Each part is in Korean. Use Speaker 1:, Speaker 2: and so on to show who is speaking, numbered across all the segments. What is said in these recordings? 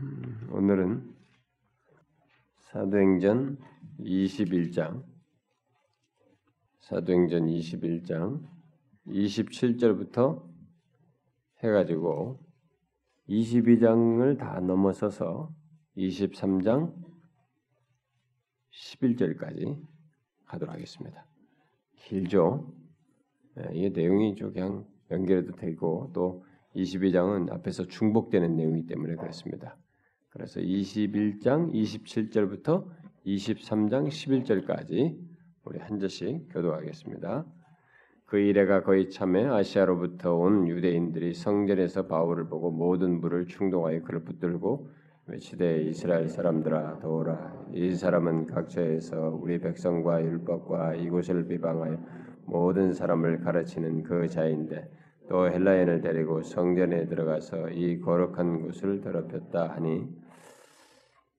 Speaker 1: 음, 오늘은 사도행전 21장 사도행전 21장 27절부터 해가지고 22장을 다 넘어서서 23장 11절까지 가도록 하겠습니다. 길죠? 예, 이게 내용이 좀 그냥 연결해도 되고 또 22장은 앞에서 중복되는 내용이기 때문에 그렇습니다. 그래서 21장 27절부터 23장 11절까지 우리 한 절씩 교도하겠습니다. 그 이래가 거의 참에 아시아로부터 온 유대인들이 성전에서 바울을 보고 모든 물을 충동하여 그를 붙들고 외치되 이스라엘 사람들아 도오라 이 사람은 각처에서 우리 백성과 율법과 이곳을 비방하여 모든 사람을 가르치는 그 자인데 또 헬라인을 데리고 성전에 들어가서 이 거룩한 곳을 더럽혔다 하니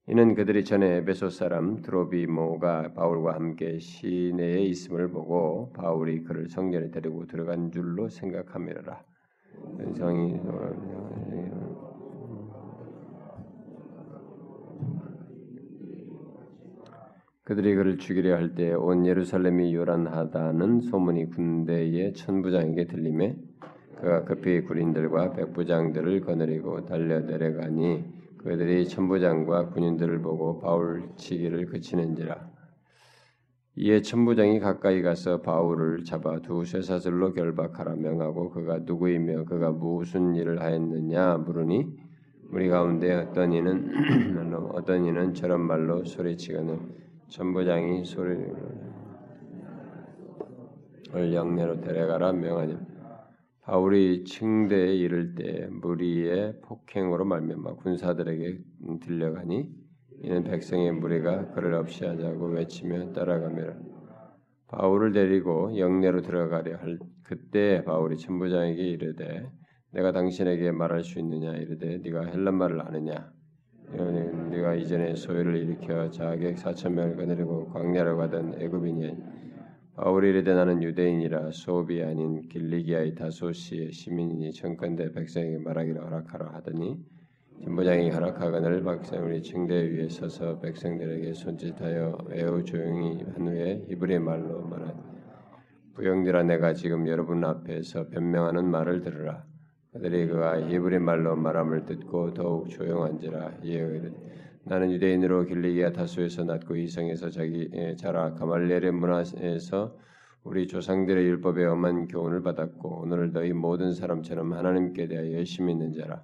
Speaker 1: 이는 그들이 전에 에베소 사람 드로비모가 바울과 함께 시내에 있음을 보고 바울이 그를 성전에 데리고 들어간 줄로 생각함이라. 성이 그들이 그를 죽이려 할 때 온 예루살렘이 요란하다는 소문이 군대의 천부장에게 들림에 그가 급히 군인들과 백부장들을 거느리고 달려 내려가니 그들이 천부장과 군인들을 보고 바울 치기를 그치는지라. 이에 천부장이 가까이 가서 바울을 잡아 두 쇠사슬로 결박하라 명하고 그가 누구이며 그가 무슨 일을 하였느냐 물으니 우리 가운데 어떤 이는 어떤 이는 저런 말로 소리치거늘 천부장이 소리를 영내로 데려가라 명하니 바울이 층대에 이를 때 무리의 폭행으로 말미암아 군사들에게 들려가니 이는 백성의 무리가 그를 없이 하자고 외치며 따라가며 바울을 데리고 영내로 들어가려 할 그때 바울이 천부장에게 이르되 내가 당신에게 말할 수 있느냐? 이르되 네가 헬란 말을 아느냐? 네가 이전에 소유를 일으켜 자객 사천 명을 거느리고 광야로 가던 애굽인이 이르되 나는 유대인이라 소비 아닌 길리기아의 다소시의 시민이니 정권대 백성에게 말하기를 허락하라 하더니 진부장이 허락하거늘 백성을 층대 위에 서서 백성들에게 손짓하여 매우 조용히 한 후에 히브리 말로 말하니 부영들아 내가 지금 여러분 앞에서 변명하는 말을 들으라. 그들이 그가 히브리 말로 말함을 듣고 더욱 조용한지라 이에 나는 유대인으로 길리기아 다수에서 낳고 이성에서 자기 자라 가말리엘의 문화에서 우리 조상들의 율법에 엄한 교훈을 받았고 오늘 너희 모든 사람처럼 하나님께 대하여 열심히 있는 자라.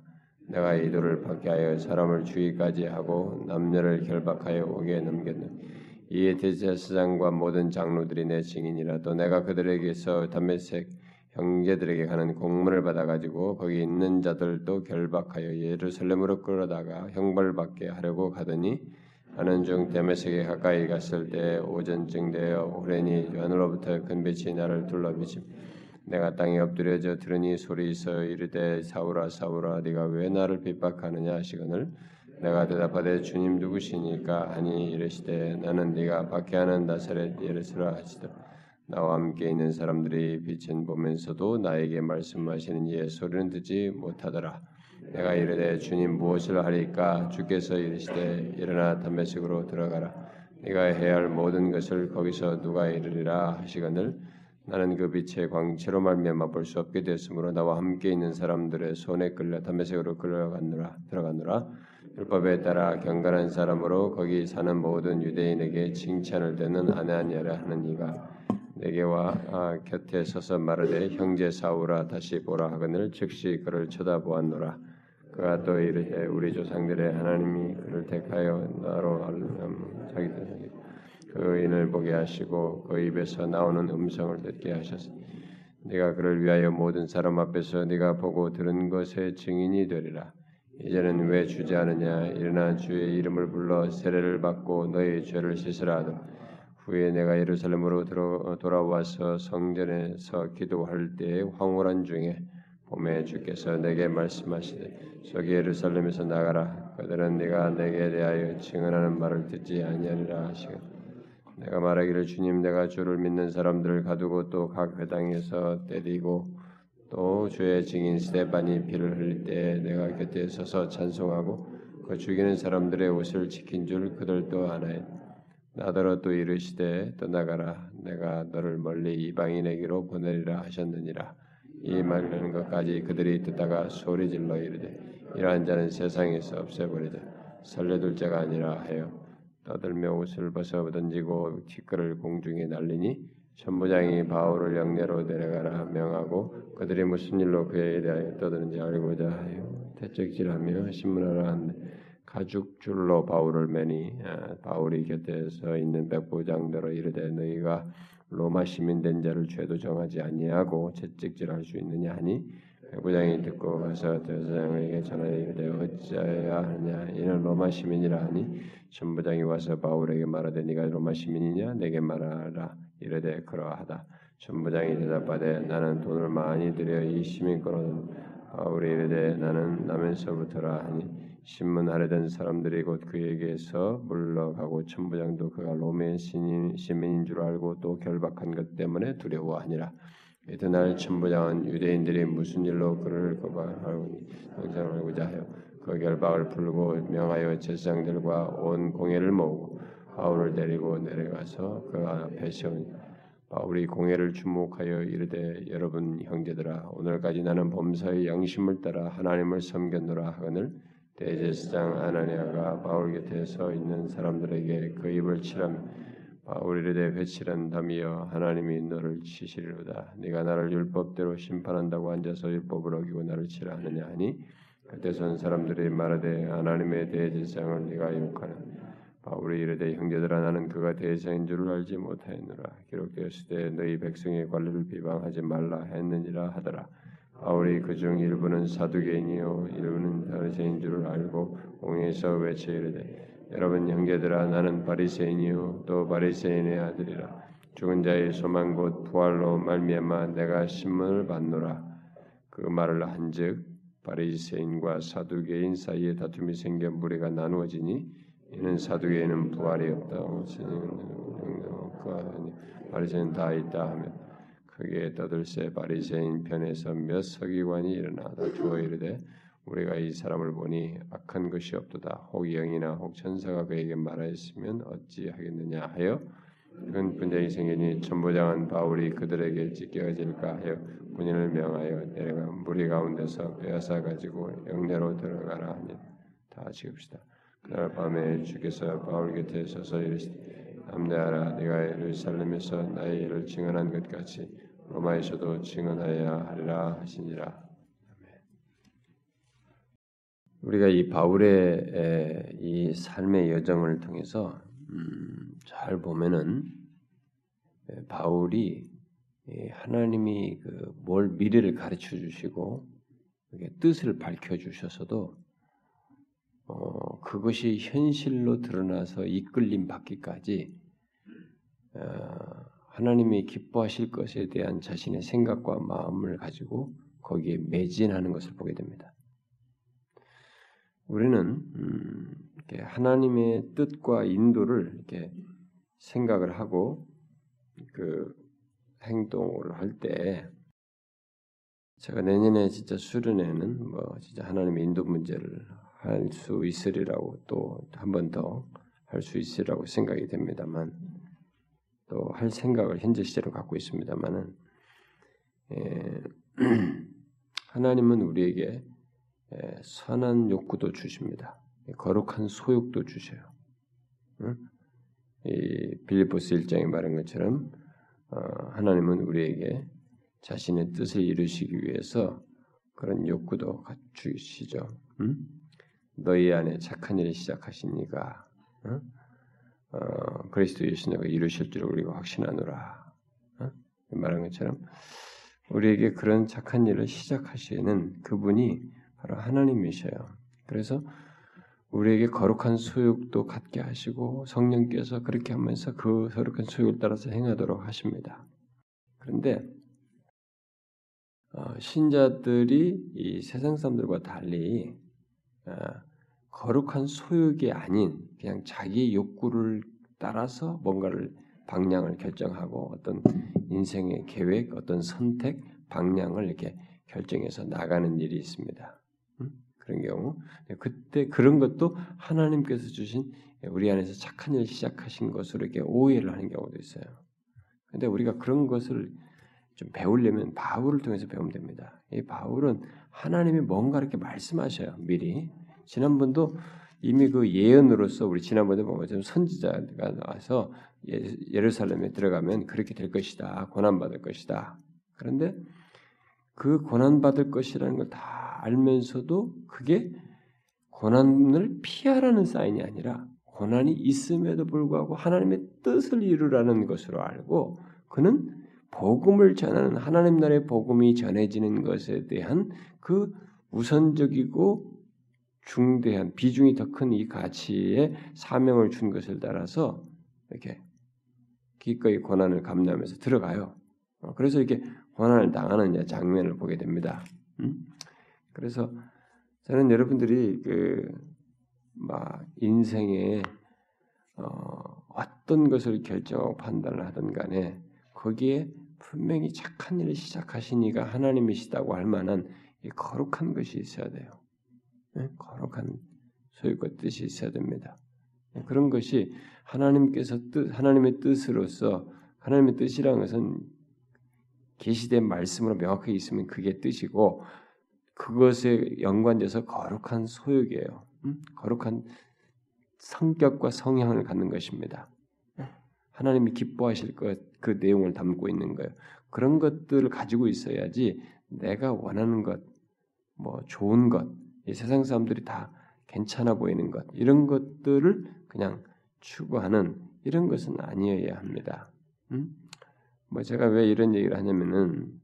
Speaker 1: 내가 이도를 받게 하여 사람을 주의까지 하고 남녀를 결박하여 오게 넘겼는 이에 대제사장과 모든 장로들이 내 증인이라. 또 내가 그들에게서 담메색 형제들에게 가는 공문을 받아가지고 거기 있는 자들도 결박하여 예루살렘으로 끌어다가 형벌받게 하려고 가더니 하는 중 데메섹에 가까이 갔을 때 오전쯤 되어 오레니 하늘로부터 큰 빛이 나를 둘러비침 내가 땅에 엎드려져 들으니 소리 있어 이르되 사울아 사울아 네가 왜 나를 핍박하느냐? 하시거늘 내가 대답하되 주님 누구시니까? 하니 이르시되 나는 네가 박해하는 나사렛 예루살렘 하시더라 나와 함께 있는 사람들이 빛은 보면서도 나에게 말씀하시는 이의 소리는 듣지 못하더라. 내가 이르되 주님 무엇을 하리까 주께서 이르시되 일어나 담메색으로 들어가라. 네가 해야 할 모든 것을 거기서 누가 이르리라 하시거늘 나는 그 빛의 광채로 말미암아 볼 수 없게 되었으므로 나와 함께 있는 사람들의 손에 끌려 담메색으로 끌어갔노라 들어갔노라 율법에 따라 경건한 사람으로 거기 사는 모든 유대인에게 칭찬을 듣는 아나니아라 하는 이가 내게와 아, 곁에 서서 말하되 형제 사울아 다시 보라 하거늘 즉시 그를 쳐다보았노라. 그가 또 이르되 우리 조상들의 하나님이 그를 택하여 나로 음, 자기 그 인을 보게 하시고 그 입에서 나오는 음성을 듣게 하셨으니 네가 그를 위하여 모든 사람 앞에서 네가 보고 들은 것의 증인이 되리라. 이제는 왜 주저하느냐? 일어나 주의 이름을 불러 세례를 받고 너의 죄를 씻으라 하더라 후에 내가 예루살렘으로 들어, 돌아와서 성전에서 기도할 때의 황홀한 중에 봄에 주께서 내게 말씀하시되 저기 예루살렘에서 나가라 그들은 네가 내게 대하여 증언하는 말을 듣지 아니하리라 하시고 내가 말하기를 주님 내가 주를 믿는 사람들을 가두고 또 각 회당에서 때리고 또 주의 증인 스테반이 피를 흘릴 때 내가 곁에 서서 찬송하고 그 죽이는 사람들의 옷을 지킨 줄 그들도 아나요. 나더러 또 이르시되 떠나가라. 내가 너를 멀리 이방인에게로 보내리라 하셨느니라. 이 말하는 것까지 그들이 듣다가 소리질러 이르되 이러한 자는 세상에서 없애버리자 살려둘 자가 아니라 하여 떠들며 옷을 벗어 던지고 티끌을 공중에 날리니 천부장이 바울을 영내로 내려가라 명하고 그들이 무슨 일로 그에 대하여 떠드는지 알고자 하여 대적질하며 신문하라 한데 가죽줄로 바울을 매니 아, 바울이 곁에 서 있는 백부장대로 이르되 너희가 로마 시민 된 자를 죄도 정하지 아니하고 채찍질할 수 있느냐 하니? 백부장이 듣고 가서 대사장에게 전하여 이르되 어찌하여야 하느냐? 이는 로마 시민이라 하니? 전부장이 와서 바울에게 말하되 네가 로마 시민이냐? 내게 말하라. 이르되 그러하다. 전부장이 대답하되 나는 돈을 많이 들여 이 시민권을 바울이 이르되 나는 남에서부터라 하니 신문 하려던 사람들이 곧 그에게서 물러가고 천부장도 그가 로메 시민인 줄 알고 또 결박한 것 때문에 두려워하니라. 이튿날 천부장은 유대인들이 무슨 일로 그를 고발하고 영장하고자 하여 그 결박을 풀고 명하여 제사장들과 온 공회를 모으고 바울을 데리고 내려가서 그 앞에 세우니 바울이 공회를 주목하여 이르되 여러분 형제들아 오늘까지 나는 범사의 양심을 따라 하나님을 섬겼노라 하거늘 대제사장 아나니아가 바울 곁에 서 있는 사람들에게 그 입을 치라며 바울이 르되 회칠한다며 하나님이 너를 치시리로다. 네가 나를 율법대로 심판한다고 앉아서 율법을 어기고 나를 치라 하느냐 하니 그때 선 사람들이 말하되 하나님의 대제사장을 네가 욕하는 바울이 이르되 형제들아 나는 그가 대제사장인 줄을 알지 못하였노라. 기록되었을 때 너희 백성의 관리를 비방하지 말라 했느니라 하더라 바울이 그중 일부는 사두개인이요 일부는 바리새인 줄을 알고 공회에서 외쳐 이르되 여러분 형제들아 나는 바리새인이요 또 바리새인의 아들이라. 죽은 자의 소망 곧 부활로 말미암아 내가 신문을 받노라. 그 말을 한즉 바리새인과 사두개인 사이에 다툼이 생겨 무리가 나누어지니 이는 사두개인은 부활이 없다 바리새인은 다 있다 하며 크게 떠들새 바리새인 편에서 몇 서기관이 일어나 다투어 이르되 우리가 이 사람을 보니 악한 것이 없도다 혹 영이나 혹 천사가 그에게 말하였으면 어찌 하겠느냐 하여 큰 분쟁이 생기니 천부장은 바울이 그들에게 찢겨질까 하여 군인을 명하여 내려가 무리 가운데서 빼앗아 가지고 영내로 들어가라 하니 다 지읍시다. 그날 밤에 주께서 바울 곁에 서서 이르시되 남대하라 네가 예루살렘에서 나의 일을 증언한 것 같이 로마에서도 증언하여야 하리라 하시니라. 우리가 이 바울의 이 삶의 여정을 통해서 음, 잘 보면은 바울이 하나님이 그 뭘 미래를 가르쳐 주시고 뜻을 밝혀 주셔서도 어, 그것이 현실로 드러나서 이끌림 받기까지 어, 하나님이 기뻐하실 것에 대한 자신의 생각과 마음을 가지고 거기에 매진하는 것을 보게 됩니다. 우리는 음, 하나님의 뜻과 인도를 이렇게 생각을 하고 그 행동을 할 때 제가 내년에 진짜 수련회는 뭐 진짜 하나님의 인도 문제를 할 수 있으리라고 또 한 번 더 할 수 있으리라고 생각이 됩니다만 또 할 생각을 현재 시제로 갖고 있습니다만은 예, 하나님은 우리에게 예, 선한 욕구도 주십니다. 거룩한 소욕도 주셔요. 응? 이 빌리포스 1장에 말한 것처럼 어, 하나님은 우리에게 자신의 뜻을 이루시기 위해서 그런 욕구도 갖추시죠. 응? 너희 안에 착한 일을 시작하시니까 응? 어, 그리스도 예수님과 이루실 줄 우리가 확신하노라. 어? 말한 것처럼 우리에게 그런 착한 일을 시작하시는 그분이 바로 하나님이셔요. 그래서 우리에게 거룩한 소욕도 갖게 하시고 성령께서 그렇게 하면서 그 거룩한 소욕을 따라서 행하도록 하십니다. 그런데 어, 신자들이 이 세상 사람들과 달리 어, 거룩한 소욕이 아닌 그냥 자기 욕구를 따라서 뭔가를 방향을 결정하고 어떤 인생의 계획, 어떤 선택, 방향을 이렇게 결정해서 나가는 일이 있습니다. 그런 경우 그때 그런 것도 하나님께서 주신 우리 안에서 착한 일 시작하신 것으로 이렇게 오해를 하는 경우도 있어요. 근데 우리가 그런 것을 좀 배우려면 바울을 통해서 배우면 됩니다. 이 바울은 하나님이 뭔가 이렇게 말씀하셔요. 미리. 지난번도 이미 그 예언으로서 우리 지난번에 보면 선지자가 나와서 예루살렘에 들어가면 그렇게 될 것이다. 고난받을 것이다. 그런데 그 고난받을 것이라는 걸 다 알면서도 그게 고난을 피하라는 사인이 아니라 고난이 있음에도 불구하고 하나님의 뜻을 이루라는 것으로 알고 그는 복음을 전하는 하나님 나라의 복음이 전해지는 것에 대한 그 우선적이고 중대한 비중이 더 큰 이 가치에 사명을 준 것을 따라서 이렇게 기꺼이 고난을 감내하면서 들어가요. 어, 그래서 이렇게 고난을 당하는 장면을 보게 됩니다. 음? 그래서 저는 여러분들이 그 막 인생에 어, 어떤 것을 결정하고 판단을 하든 간에 거기에 분명히 착한 일을 시작하신 이가 하나님이시다고 할 만한 거룩한 것이 있어야 돼요. 네? 거룩한 소유과 뜻이 있어야 됩니다. 네? 그런 것이 하나님께서 뜻, 하나님의 뜻으로서 하나님의 뜻이라는 것은 계시된 말씀으로 명확하게 있으면 그게 뜻이고 그것에 연관돼서 거룩한 소욕이에요. 음? 거룩한 성격과 성향을 갖는 것입니다. 하나님이 기뻐하실 것, 그 내용을 담고 있는 거예요. 그런 것들을 가지고 있어야지 내가 원하는 것, 뭐 좋은 것, 이 세상 사람들이 다 괜찮아 보이는 것, 이런 것들을 그냥 추구하는 이런 것은 아니어야 합니다. 음? 뭐 제가 왜 이런 얘기를 하냐면은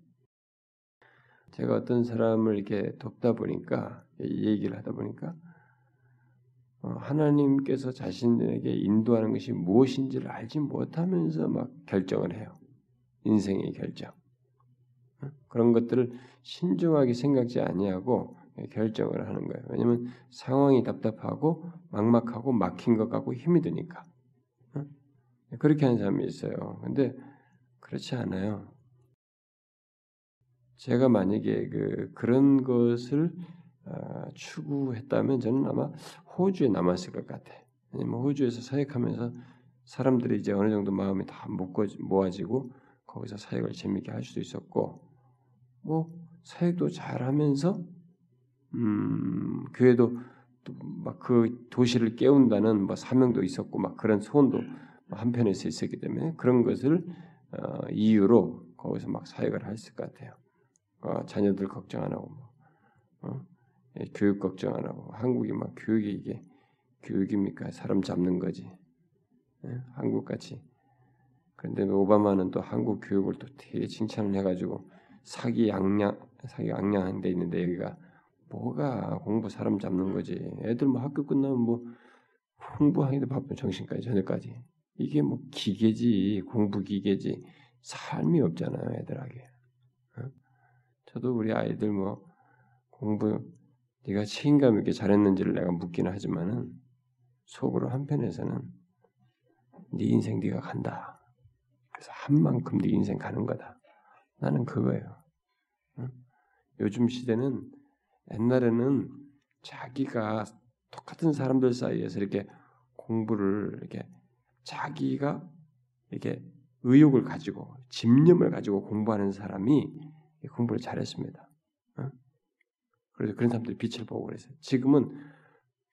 Speaker 1: 제가 어떤 사람을 이렇게 돕다 보니까 이 얘기를 하다 보니까 어, 하나님께서 자신에게 인도하는 것이 무엇인지를 알지 못하면서 막 결정을 해요. 인생의 결정. 어? 그런 것들을 신중하게 생각지 아니하고 결정을 하는 거예요. 왜냐하면 상황이 답답하고 막막하고 막힌 것 같고 힘이 드니까. 어? 그렇게 하는 사람이 있어요. 근데 그렇지 않아요. 제가 만약에 그 그런 것을 어, 추구했다면 저는 아마 호주에 남았을 것 같아. 왜냐면 호주에서 사역하면서 사람들이 이제 어느 정도 마음이 다 모아지고 거기서 사역을 재밌게 할 수도 있었고 뭐 사역도 잘하면서 음, 교회도 막 그 도시를 깨운다는 뭐 사명도 있었고 막 그런 소원도 한편에서 있었기 때문에 그런 것을 어, 이유로 거기서 막 사역을 했을 것 같아요. 어, 자녀들 걱정 안 하고 뭐, 어? 예, 교육 걱정 안 하고 한국이 막 교육이 이게 교육입니까? 사람 잡는 거지. 예? 한국 같이. 그런데 오바마는 또 한국 교육을 또 되게 칭찬을 해가지고 사기 양양 사기 양양한 데 있는데 여기가 뭐가 공부 사람 잡는 거지. 애들 뭐 학교 끝나면 뭐 공부하기도 바쁜 정신까지 저녁까지. 이게 뭐 기계지 공부 기계지 삶이 없잖아요 애들에게. 어? 저도 우리 아이들 뭐 공부 네가 책임감 있게 잘했는지를 내가 묻기는 하지만은 속으로 한편에서는 네 인생 네가 간다. 그래서 한 만큼 네 인생 가는 거다. 나는 그거예요. 응? 요즘 시대는 옛날에는 자기가 똑같은 사람들 사이에서 이렇게 공부를 이렇게 자기가 이렇게 의욕을 가지고 집념을 가지고 공부하는 사람이 공부를 잘했습니다. 그래서 그런 사람들이 빛을 보고 그랬어요. 지금은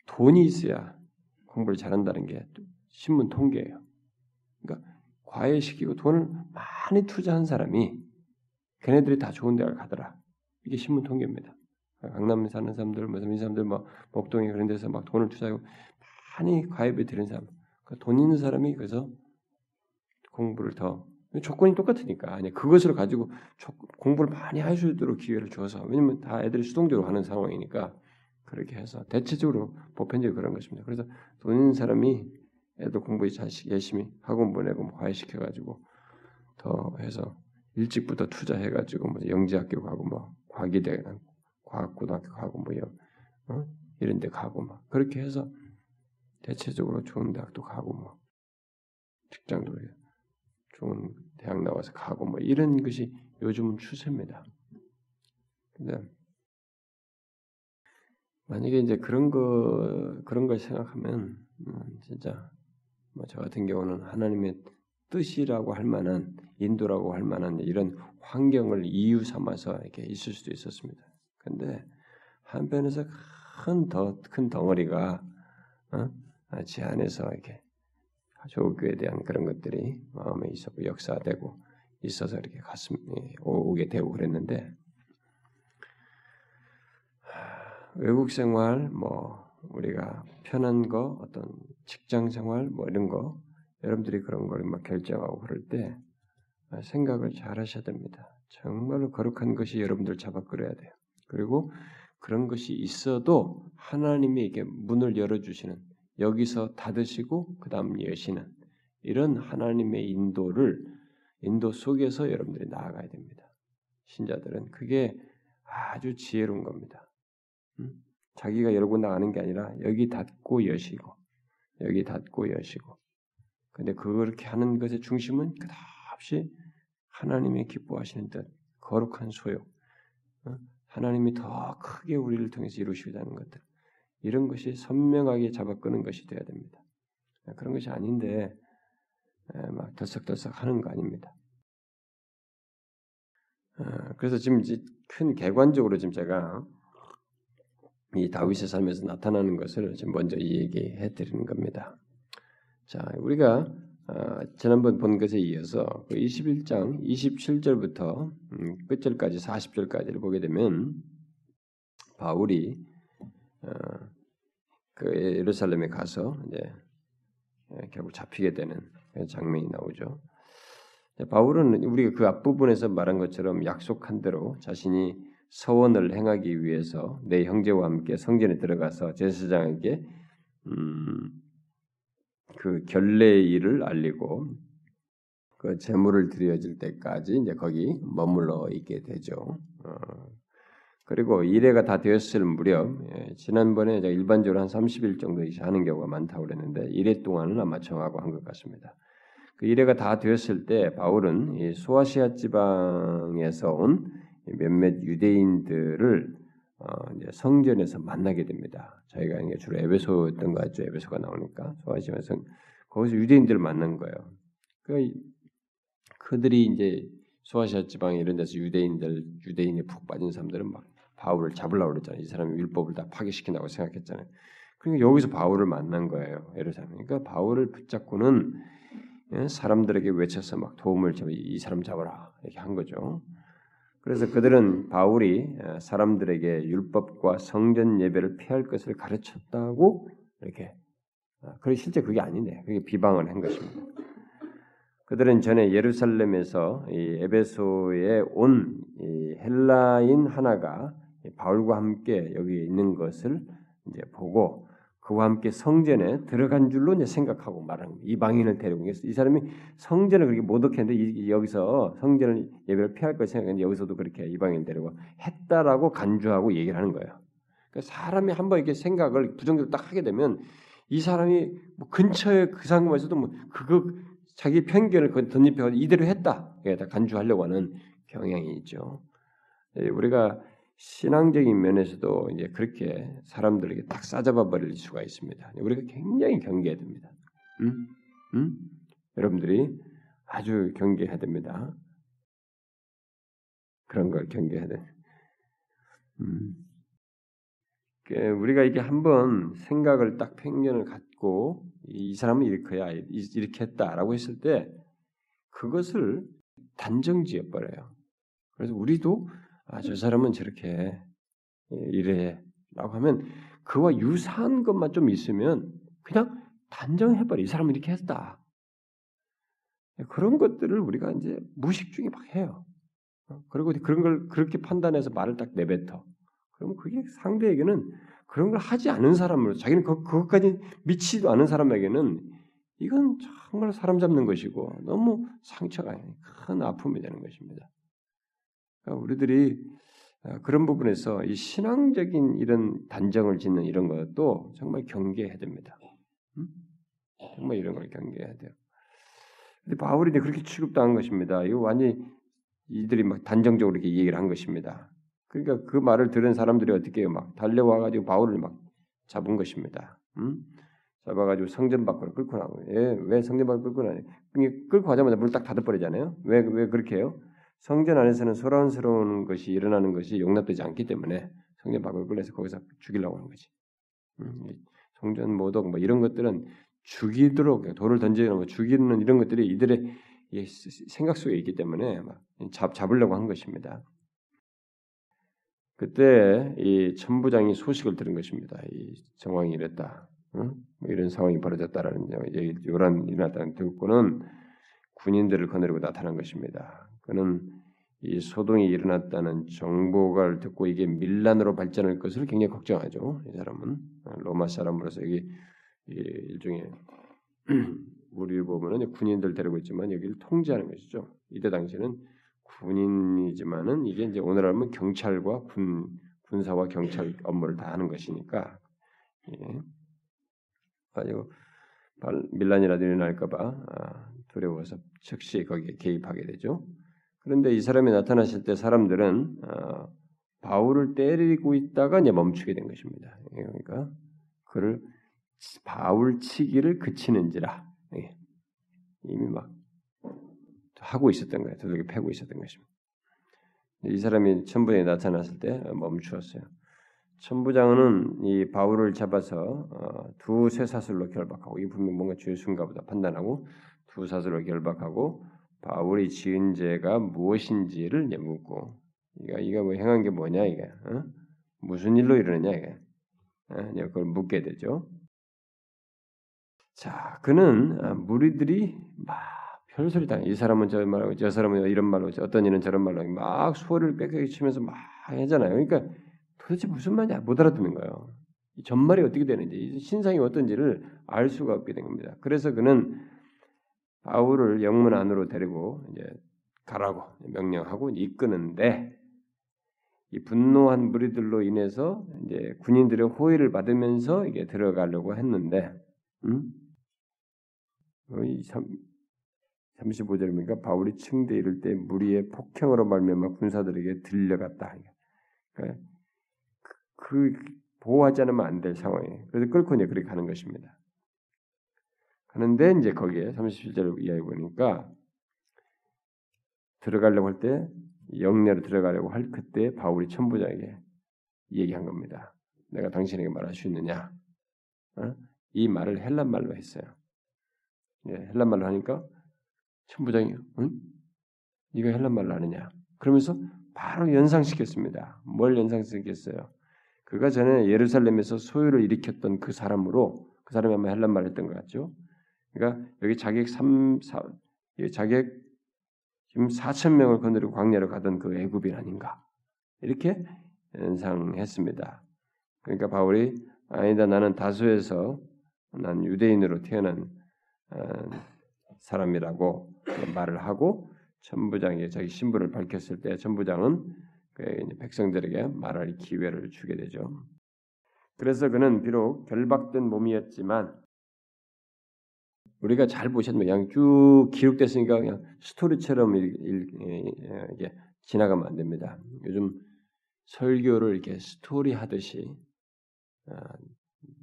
Speaker 1: 돈이 있어야 공부를 잘한다는 게 신문 통계예요. 그러니까 과외시키고 돈을 많이 투자한 사람이 걔네들이 다 좋은 대학을 가더라. 이게 신문 통계입니다. 강남에 사는 사람들, 무슨 사람들, 뭐 목동에 그런 데서 막 돈을 투자하고 많이 가입에 들은 사람, 그러니까 돈 있는 사람이 그래서 공부를 더. 조건이 똑같으니까. 아니 그것을 가지고 공부를 많이 할 수 있도록 기회를 줘서. 왜냐면 다 애들이 수동적으로 하는 상황이니까 그렇게 해서 대체적으로 보편적으로 그런 것입니다. 그래서 돈 있는 사람이 애들 공부 잘 열심히 학원 보내고 뭐 과외시켜 가지고 더 해서 일찍부터 투자해 가지고 뭐 영재학교 가고 뭐 과기대 과학고등학교 가고 뭐 어? 이런 데 가고 막 그렇게 해서 대체적으로 좋은 대학도 가고 뭐 직장도. 좋은 대학 나와서 가고 뭐 이런 것이 요즘은 추세입니다. 근데 만약에 이제 그런 거 그런 걸 생각하면 음, 진짜 뭐 저 같은 경우는 하나님의 뜻이라고 할 만한 인도라고 할 만한 이런 환경을 이유 삼아서 이렇게 있을 수도 있었습니다. 근데 한편에서 큰 더 큰 덩어리가 어? 아, 제 안에서 이렇게 조교에 대한 그런 것들이 마음에 있었고 역사되고 있어서 이렇게 가슴 오게 되고 그랬는데 외국 생활 뭐 우리가 편한 거 어떤 직장 생활 뭐 이런 거 여러분들이 그런 걸 막 결정하고 그럴 때 생각을 잘 하셔야 됩니다. 정말로 거룩한 것이 여러분들 잡아 끌어야 돼요. 그리고 그런 것이 있어도 하나님이 이게 문을 열어주시는 여기서 닫으시고 그 다음 여시는 이런 하나님의 인도를 인도 속에서 여러분들이 나아가야 됩니다. 신자들은 그게 아주 지혜로운 겁니다. 음? 자기가 열고 나가는 게 아니라 여기 닫고 여시고 여기 닫고 여시고 근데 그렇게 하는 것의 중심은 그다없이 하나님의 기뻐하시는 뜻, 거룩한 소욕, 어? 하나님이 더 크게 우리를 통해서 이루시자는 것들 이런 것이 선명하게 잡아끄는 것이 되어야 됩니다. 그런 것이 아닌데 막 덜썩덜썩 하는 거 아닙니다. 어, 그래서 지금 큰 개관적으로 지금 제가 이 다윗의 삶에서 나타나는 것을 지금 먼저 얘기해 드리는 겁니다. 자, 우리가 어, 지난번 본 것에 이어서 그 21장 27절부터 음, 끝절까지 40절까지를 보게 되면 바울이 어, 그 예루살렘에 가서 이제 예, 결국 잡히게 되는 장면이 나오죠. 바울은 우리가 그 앞부분에서 말한 것처럼 약속한 대로 자신이 서원을 행하기 위해서 내 형제와 함께 성전에 들어가서 제사장에게 음, 그 결례의 일을 알리고 그 제물을 드려질 때까지 이제 거기 머물러 있게 되죠. 어, 그리고 일회가 다 되었을 무렵 예, 지난번에 일반적으로 한 30일 정도 하는 경우가 많다고 그랬는데 일회 동안은 아마 정하고 한 것 같습니다. 그 일회가 다 되었을 때 바울은 이 소아시아 지방에서 온 몇몇 유대인들을 어, 성전에서 만나게 됩니다. 저희가 이제 주로 에베소였던 것 같죠. 에베소가 나오니까 소아시아에서 거기서 유대인들을 만난 거예요. 그 그들이 이제 소아시아 지방 이런 데서 유대인들 유대인에 푹 빠진 사람들은 막 바울을 잡으려고 그랬잖아요. 이 사람이 율법을 다 파괴시킨다고 생각했잖아요. 그러니까 여기서 바울을 만난 거예요. 예루살렘. 그러니까 바울을 붙잡고는 예, 사람들에게 외쳐서 막 도움을 이 사람 잡아라 이렇게 한 거죠. 그래서 그들은 바울이 어, 사람들에게 율법과 성전 예배를 피할 것을 가르쳤다고 이렇게 어, 그래 실제 그게 아닌데 그게 비방을 한 것입니다. 그들은 전에 예루살렘에서 이 에베소에 온 헬라인 하나가 바울과 함께 여기 있는 것을 이제 보고 그와 함께 성전에 들어간 줄로 이제 생각하고 말하는 거예요. 이방인을 데리고 이 사람이 성전을 그렇게 모독했는데 여기서 성전을 예배를 피할 걸 생각했는데 여기서도 그렇게 이방인을 데리고 했다라고 간주하고 얘기를 하는 거예요. 그러니까 사람이 한번 이렇게 생각을 부정적으로 딱 하게 되면 이 사람이 뭐 근처에 그 상황에서도 뭐 그거 자기 편견을 덧입혀 이대로 했다. 다 간주하려고 하는 경향이 있죠. 예, 우리가 신앙적인 면에서도 이제 그렇게 사람들에게 딱 싸잡아 버릴 수가 있습니다. 우리가 굉장히 경계해야 됩니다. 음? 음? 여러분들이 아주 경계해야 됩니다. 그런 걸 경계해야 돼. 음. 그 우리가 이게 한번 생각을 딱 편견을 갖고 이 사람은 이렇게야 이렇게 했다라고 했을 때 그것을 단정지어 버려요. 그래서 우리도 아, 저 사람은 저렇게 이래 라고 하면 그와 유사한 것만 좀 있으면 그냥 단정해버려. 이 사람은 이렇게 했다. 그런 것들을 우리가 이제 무식 중에 막 해요. 어, 그리고 그런 걸 그렇게 판단해서 말을 딱 내뱉어. 그러면 그게 상대에게는 그런 걸 하지 않은 사람으로 자기는 그, 그것까지 미치지도 않은 사람에게는 이건 정말 사람 잡는 것이고 너무 상처가 큰 아픔이 되는 것입니다. 그러니까 우리들이 어, 그런 부분에서 이 신앙적인 이런 단정을 짓는 이런 것도 정말 경계해야 됩니다. 음? 정말 이런 걸 경계해야 돼요. 근데 바울이 그렇게 취급당한 것입니다. 이거 완전히 이들이 막 단정적으로 이렇게 얘기를 한 것입니다. 그러니까 그 말을 들은 사람들이 어떻게? 막 달려와가지고 바울을 막 잡은 것입니다. 음? 잡아가지고 성전 밖으로 끌고 나고 예, 왜 성전 밖으로 끌고 나냐? 끌고 가자마자 물딱 닫아버리잖아요. 왜, 왜 그렇게 해요? 성전 안에서는 소란스러운 것이 일어나는 것이 용납되지 않기 때문에 성전 밖으로 끌려서 거기서 죽이려고 하는 거지. 음, 성전 모독 뭐 이런 것들은 죽이도록 돌을 던지거나 뭐 죽이는 이런 것들이 이들의 생각 속에 있기 때문에 잡 잡으려고 한 것입니다. 그때 이 천부장이 소식을 들은 것입니다. 이 정황이 이랬다. 응? 뭐 이런 상황이 벌어졌다라는 요란 일어났다는 듣고는 군인들을 거느리고 나타난 것입니다. 그는 이 소동이 일어났다는 정보가 듣고 이게 밀란으로 발전할 것을 굉장히 걱정하죠. 이 사람은 로마 사람으로서 여기 일종의 우리 보면은 군인들 데리고 있지만 여기를 통제하는 것이죠. 이때 당시에는 군인이지만은 이게 이제 오늘 하면 경찰과 군 군사와 경찰 업무를 다 하는 것이니까 예. 가지고 밀란이라도 일어날까봐 아, 두려워서 즉시 거기에 개입하게 되죠. 그런데 이 사람이 나타났을 때 사람들은 아, 바울을 때리고 있다가 이제 멈추게 된 것입니다. 그러니까 그를 바울 치기를 그치는지라 예. 이미 막 하고 있었던 거예요. 두들겨 패고 있었던 것입니다. 이 사람이 천부장에 나타났을 때 멈추었어요. 천부장은 이 바울을 잡아서 어, 두세 사슬로 결박하고 이 분명 뭔가 죄수인가 보다 판단하고 두 사슬로 결박하고 바울이 지은 죄가 무엇인지를 묻고 이가 이가 뭐 행한 게 뭐냐 이게 어? 무슨 일로 이러느냐 이게 어? 그걸 묻게 되죠. 자, 그는 어, 무리들이 막 별소리 다. 이 사람은 저 말하고 저 사람은 이런 말로 어떤 이는 저런 말로 막 소리를 빽빽히 치면서 막 하잖아요. 그러니까 도대체 무슨 말인지 못 알아듣는 거예요. 전말이 어떻게 되는지 신상이 어떤지를 알 수가 없게 된 겁니다. 그래서 그는 바울을 영문 안으로 데리고 이제 가라고 명령하고 이끄는데 이 분노한 무리들로 인해서 이제 군인들의 호의를 받으면서 이게 들어가려고 했는데, 음? 35절에 보니까 바울이 층대 이를 때 무리의 폭행으로 말미암아 군사들에게 들려갔다. 그러니까 그, 그 보호하지 않으면 안 될 상황이에요. 그래서 끌고 이제 그렇게 가는 것입니다. 가는데 이제 거기에 37절 이야기 보니까 들어가려고 할 때 영내로 들어가려고 할 그때 바울이 천부장에게 얘기한 겁니다. 내가 당신에게 말할 수 있느냐? 어? 이 말을 헬란 말로 했어요. 예, 헬란 말로 하니까 천부장이 응? 네가 헬란 말을 아느냐? 그러면서 바로 연상시켰습니다. 뭘 연상시켰어요? 그가 전에 예루살렘에서 소유를 일으켰던 그 사람으로 그 사람이 아마 헬란 말을 했던 것 같죠. 그러니까 여기 자객 3, 4, 자객 지금 4천 명을 건드리고 광야로 가던 그 애굽인 아닌가 이렇게 연상했습니다. 그러니까 바울이 아니다 나는 다수에서 난 유대인으로 태어난 어, 사람이라고 말을 하고 천부장이 자기 신분을 밝혔을 때 천부장은 그 백성들에게 말할 기회를 주게 되죠. 그래서 그는 비록 결박된 몸이었지만 우리가 잘 보셨면 그냥 쭉 기록됐으니까 그냥 스토리처럼 이게 지나가면 안 됩니다. 요즘 설교를 이렇게 스토리 하듯이 아,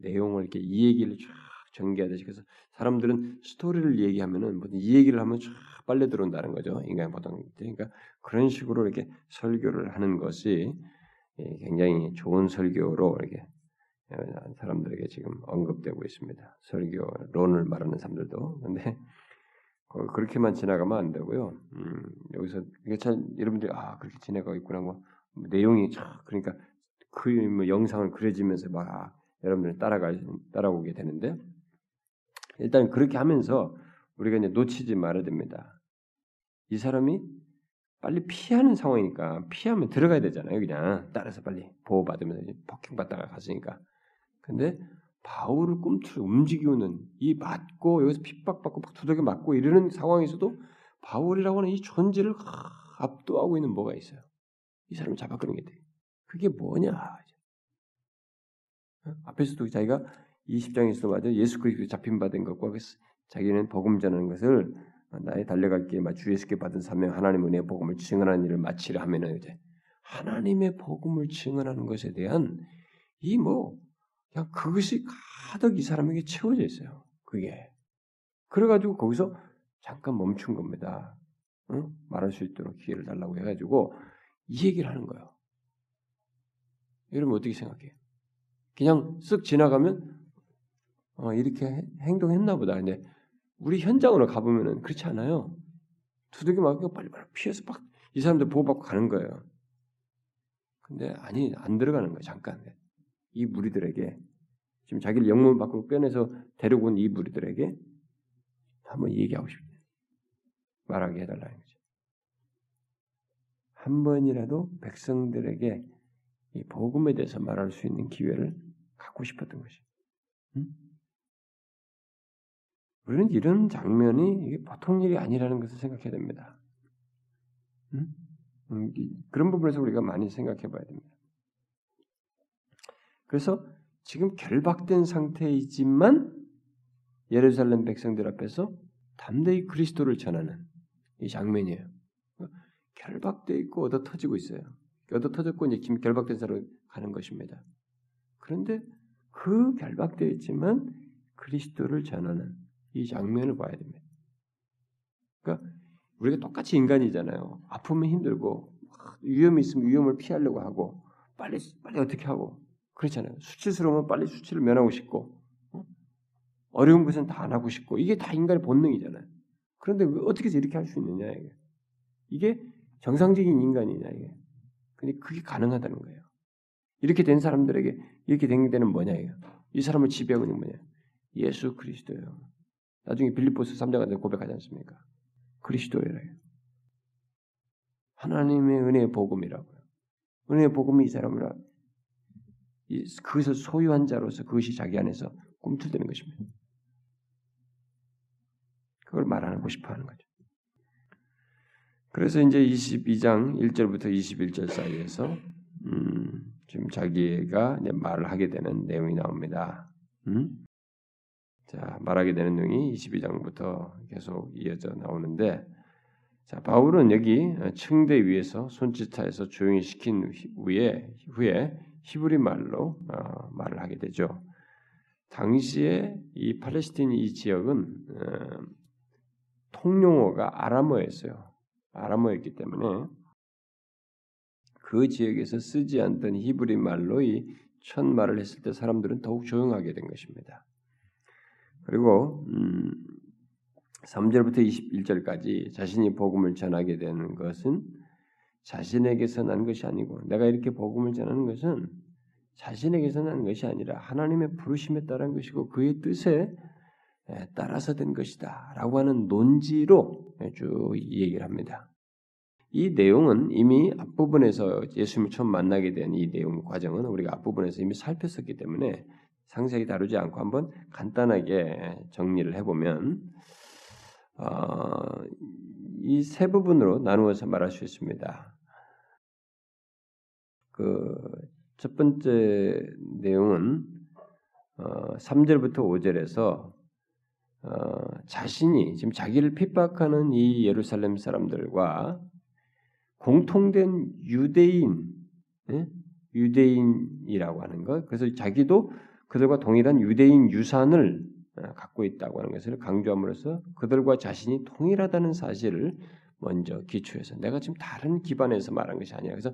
Speaker 1: 내용을 이렇게 이 얘기를 쫙 전개하듯이 그래서 사람들은 스토리를 얘기하면은 이 얘기를 하면 쫙 빨려 들어온다는 거죠. 인간 보통 그러니까 그런 식으로 이렇게 설교를 하는 것이 예, 굉장히 좋은 설교로 이렇게 사람들에게 지금 언급되고 있습니다. 설교론을 말하는 사람들도 근데 그렇게만 지나가면 안 되고요. 음, 여기서 이게 참 여러분들이 아 그렇게 지나가고 있구나 뭐 내용이 참 그러니까 그 뭐 영상을 그려지면서 막 아, 여러분들 따라가 따라오게 되는데 일단 그렇게 하면서 우리가 이제 놓치지 말아야 됩니다. 이 사람이 빨리 피하는 상황이니까 피하면 들어가야 되잖아요. 그냥 따라서 빨리 보호받으면서 폭행받다가 갔으니까. 근데 바울을 꿈틀 움직이는 이 맞고 여기서 핍박받고 두들겨 맞고 이러는 상황에서도 바울이라고 하는 이 존재를 압도하고 있는 뭐가 있어요. 이 사람을 잡아끄는 게 돼. 그게 뭐냐? 어? 앞에서도 자기가 20장에서도 맞아 예수 그리스도 잡힌 받은 것과 그 자기는 복음 전하는 것을 나의 달려갈 길에 주 예수께 받은 사명 하나님 은혜의 복음을 증언하는 일을 마치려 하면은 이제 하나님의 복음을 증언하는 것에 대한 이 뭐 그냥 그것이 가득 이 사람에게 채워져 있어요. 그게 그래가지고 거기서 잠깐 멈춘 겁니다. 응? 말할 수 있도록 기회를 달라고 해가지고 이 얘기를 하는 거예요. 여러분 어떻게 생각해요? 그냥 쓱 지나가면 어, 이렇게 행동했나 보다. 근데 우리 현장으로 가보면은 그렇지 않아요. 두들겨 맞고 빨리빨리 피해서 막 이 사람들 보호받고 가는 거예요. 근데 아니 안 들어가는 거예요. 잠깐 이 무리들에게 지금 자기를 영문 밖으로 빼내서 데리고 온 이 무리들에게 한번 얘기하고 싶어요. 말하게 해달라는 거죠. 한 번이라도 백성들에게 이 복음에 대해서 말할 수 있는 기회를 갖고 싶었던 것이. 응? 우리는 이런 장면이 보통 일이 아니라는 것을 생각해야 됩니다. 응? 음, 그런 부분에서 우리가 많이 생각해 봐야 됩니다. 그래서 지금 결박된 상태이지만 예루살렘 백성들 앞에서 담대히 그리스도를 전하는 이 장면이에요. 결박돼 있고 얻어 터지고 있어요. 얻어 터졌고 이제 결박된 사로 가는 것입니다. 그런데 그 결박되어 있지만 그리스도를 전하는 이 장면을 봐야 됩니다. 그러니까 우리가 똑같이 인간이잖아요. 아프면 힘들고 위험이 있으면 위험을 피하려고 하고 빨리 빨리 어떻게 하고 그렇잖아요. 수치스러우면 빨리 수치를 면하고 싶고 어? 어려운 것은 다 안 하고 싶고 이게 다 인간의 본능이잖아요. 그런데 어떻게 해서 이렇게 할 수 있느냐 이게 이게 정상적인 인간이냐 이게 근데 그게 가능하다는 거예요. 이렇게 된 사람들에게 이렇게 된 데는 뭐냐 이거 이 사람을 지배하고 있는 뭐냐 예수 그리스도예요. 나중에 빌립보스 3장에서 고백하지 않습니까? 그리스도예요. 하나님의 은혜의 복음이라고요. 은혜의 복음이 이 사람을 그것을 소유한 자로서 그것이 자기 안에서 꿈틀대는 것입니다. 그걸 말하고 싶어 하는 거죠. 그래서 이제 22장 1절부터 21절 사이에서 음, 지금 자기가 말을 하게 되는 내용이 나옵니다. 음? 자, 말하게 되는 내용이 22장부터 계속 이어져 나오는데 자, 바울은 여기 층대 위에서 손짓하에서 조용히 시킨 후에 후에 히브리 말로 어, 말을 하게 되죠. 당시에 이 팔레스틴 이 지역은 어, 통용어가 아람어였어요. 아람어였기 때문에 그 지역에서 쓰지 않던 히브리 말로 이 첫 말을 했을 때 사람들은 더욱 조용하게 된 것입니다. 그리고 음, 3절부터 21절까지 자신이 복음을 전하게 되는 것은 자신에게서 난 것이 아니고 내가 이렇게 복음을 전하는 것은 자신에게서 난 것이 아니라 하나님의 부르심에 따른 것이고 그의 뜻에 따라서 된 것이다라고 하는 논지로 쭉 얘기를 합니다. 이 내용은 이미 앞부분에서 예수님을 처음 만나게 된 이 내용 과정은 우리가 앞부분에서 이미 살폈었기 때문에 상세히 다루지 않고 한번 간단하게 정리를 해보면 어, 이 세 부분으로 나누어서 말할 수 있습니다. 그 첫 번째 내용은 어, 3절부터 5절에서 어, 자신이 지금 자기를 핍박하는 이 예루살렘 사람들과 공통된 유대인, 예? 유대인이라고 하는 것. 그래서 자기도 그들과 동일한 유대인 유산을 어, 갖고 있다고 하는 것을 강조함으로써 그들과 자신이 동일하다는 사실을 먼저 기초해서 내가 지금 다른 기반에서 말한 것이 아니야. 그래서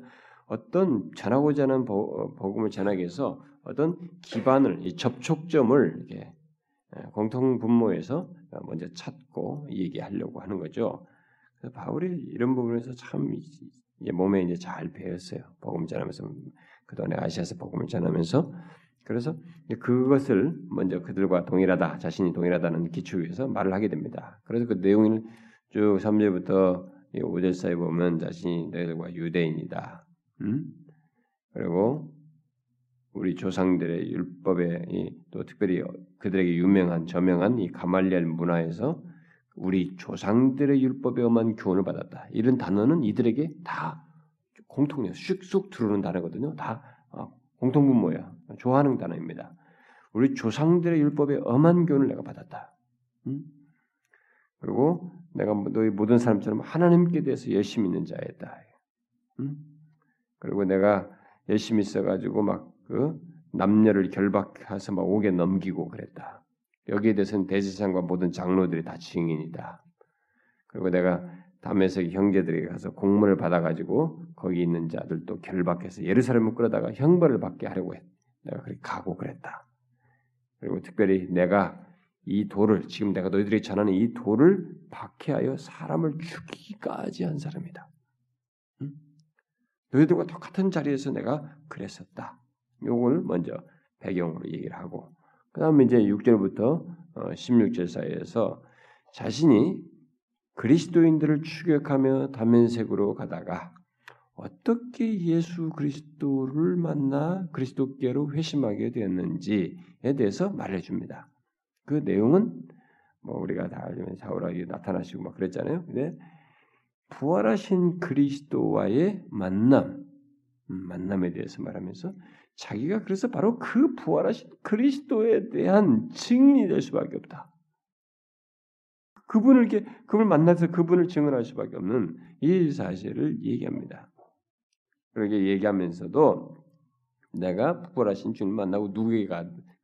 Speaker 1: 어떤 전하고자 하는 어, 복음을 전하기 위해서 어떤 기반을, 이 접촉점을 이렇게 예, 공통 분모에서 먼저 찾고 얘기하려고 하는 거죠. 바울이 이런 부분에서 참 이제 몸에 이제 잘 배웠어요. 복음 전하면서 그동안에 아시아에서 복음을 전하면서 그래서 그것을 먼저 그들과 동일하다, 자신이 동일하다는 기초 위에서 말을 하게 됩니다. 그래서 그 내용을 쭉 3절부터 5절 사이 보면 자신이 너희들과 유대인이다. 음? 그리고 우리 조상들의 율법에 또 특별히 그들에게 유명한 저명한 이 가말리엘 문화에서 우리 조상들의 율법에 엄한 교훈을 받았다. 이런 단어는 이들에게 다 공통이에요. 쑥쑥 들어오는 단어거든요. 다 어, 공통분모야. 좋아하는 단어입니다. 우리 조상들의 율법에 엄한 교훈을 내가 받았다. 음? 그리고 내가 너희 모든 사람처럼 하나님께 대해서 열심히 있는 자였다. 음? 그리고 내가 열심히 써가지고 막 그 남녀를 결박해서 막 옥에 넘기고 그랬다. 여기에 대해서는 대지상과 모든 장로들이 다 증인이다. 그리고 내가 담에색 형제들에게 가서 공문을 받아가지고 거기 있는 자들도 결박해서 예루살렘을 끌어다가 형벌을 받게 하려고 했. 내가 그렇게 가고 그랬다. 그리고 특별히 내가 이 돌을 지금 내가 너희들이 전하는 이 돌을 박해하여 사람을 죽이기까지 한 사람이다. 응? 너희들과 똑같은 자리에서 내가 그랬었다. 요걸 먼저 배경으로 얘기를 하고 그 다음에 이제 6절부터 16절 어, 사이에서 자신이 그리스도인들을 추격하며 다면색으로 가다가 어떻게 예수 그리스도를 만나 그리스도께로 회심하게 되었는지에 대해서 말해줍니다. 그 내용은 뭐 우리가 다 알면 사울이 나타나시고 막 그랬잖아요. 근데 부활하신 그리스도와의 만남, 음, 만남에 대해서 말하면서 자기가 그래서 바로 그 부활하신 그리스도에 대한 증인이 될 수밖에 없다. 그분을 이렇게 그분을 만나서 그분을 증언할 수밖에 없는 이 사실을 얘기합니다. 그렇게 얘기하면서도 내가 부활하신 주님 만나고 누구에게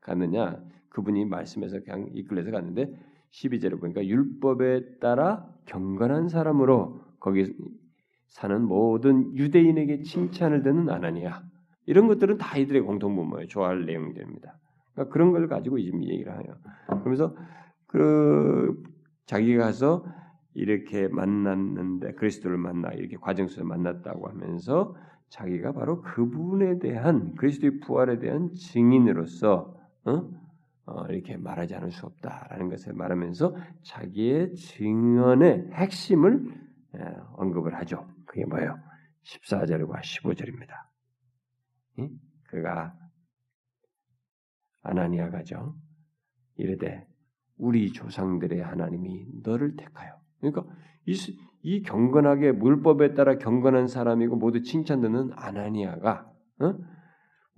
Speaker 1: 갔느냐 그분이 말씀에서 그냥 이끌려서 갔는데 12절에 보니까 율법에 따라 경건한 사람으로 거기 사는 모든 유대인에게 칭찬을 듣는 아나니아 이런 것들은 다 이들의 공통 분모예요. 좋아할 내용들입니다. 그러니까 그런 걸 가지고 지금 얘기를 해요. 그러면서 그 자기가 가서 이렇게 만났는데 그리스도를 만나 이렇게 과정 속에 만났다고 하면서 자기가 바로 그분에 대한 그리스도의 부활에 대한 증인으로서 어? 어, 이렇게 말하지 않을 수 없다라는 것을 말하면서 자기의 증언의 핵심을 에, 언급을 하죠. 그게 뭐예요? 14절과 15절입니다. 그가 아나니아가죠. 이르되 우리 조상들의 하나님이 너를 택하여. 그러니까 이, 이 경건하게 물법에 따라 경건한 사람이고 모두 칭찬듣는 아나니아가 어?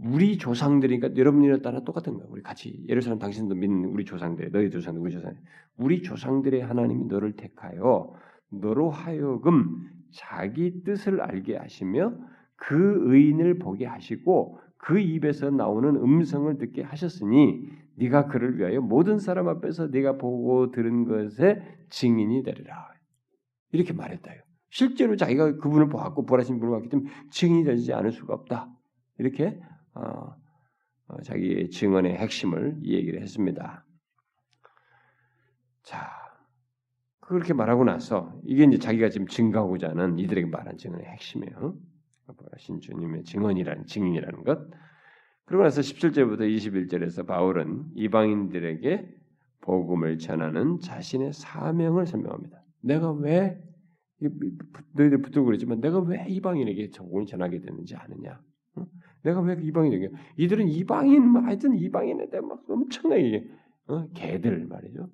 Speaker 1: 우리 조상들이니까 여러분이랑 따라 똑같은 거야. 우리 같이 예루살렘 당신도 믿는 우리 조상들, 너희 조상, 우리 조상, 우리 조상들의 하나님이 너를 택하여 너로 하여금 자기 뜻을 알게 하시며 그 의인을 보게 하시고 그 입에서 나오는 음성을 듣게 하셨으니 네가 그를 위하여 모든 사람 앞에서 네가 보고 들은 것에 증인이 되리라. 이렇게 말했다요. 실제로 자기가 그분을 보았고 보라신 분을 봤기 때문에 증인이 되지 않을 수가 없다. 이렇게 어, 어, 자기의 증언의 핵심을 얘기를 했습니다. 자, 그렇게 말하고 나서 이게 이제 자기가 지금 증가하고자 하는 이들에게 말한 증언의 핵심이에요. 하신 주님의 증언이라는 증인이라는 것. 그러고 나서 17절부터 21절에서 바울은 이방인들에게 복음을 전하는 자신의 사명을 설명합니다. 내가 왜 너희들 붙들고 그러지만 내가 왜 이방인에게 복음을 전하게 되는지 아느냐? 어? 내가 왜 이방인에게 이들은 이방인 뭐 하여튼 이방인에 대해 막 엄청나게 어? 개들 말이죠.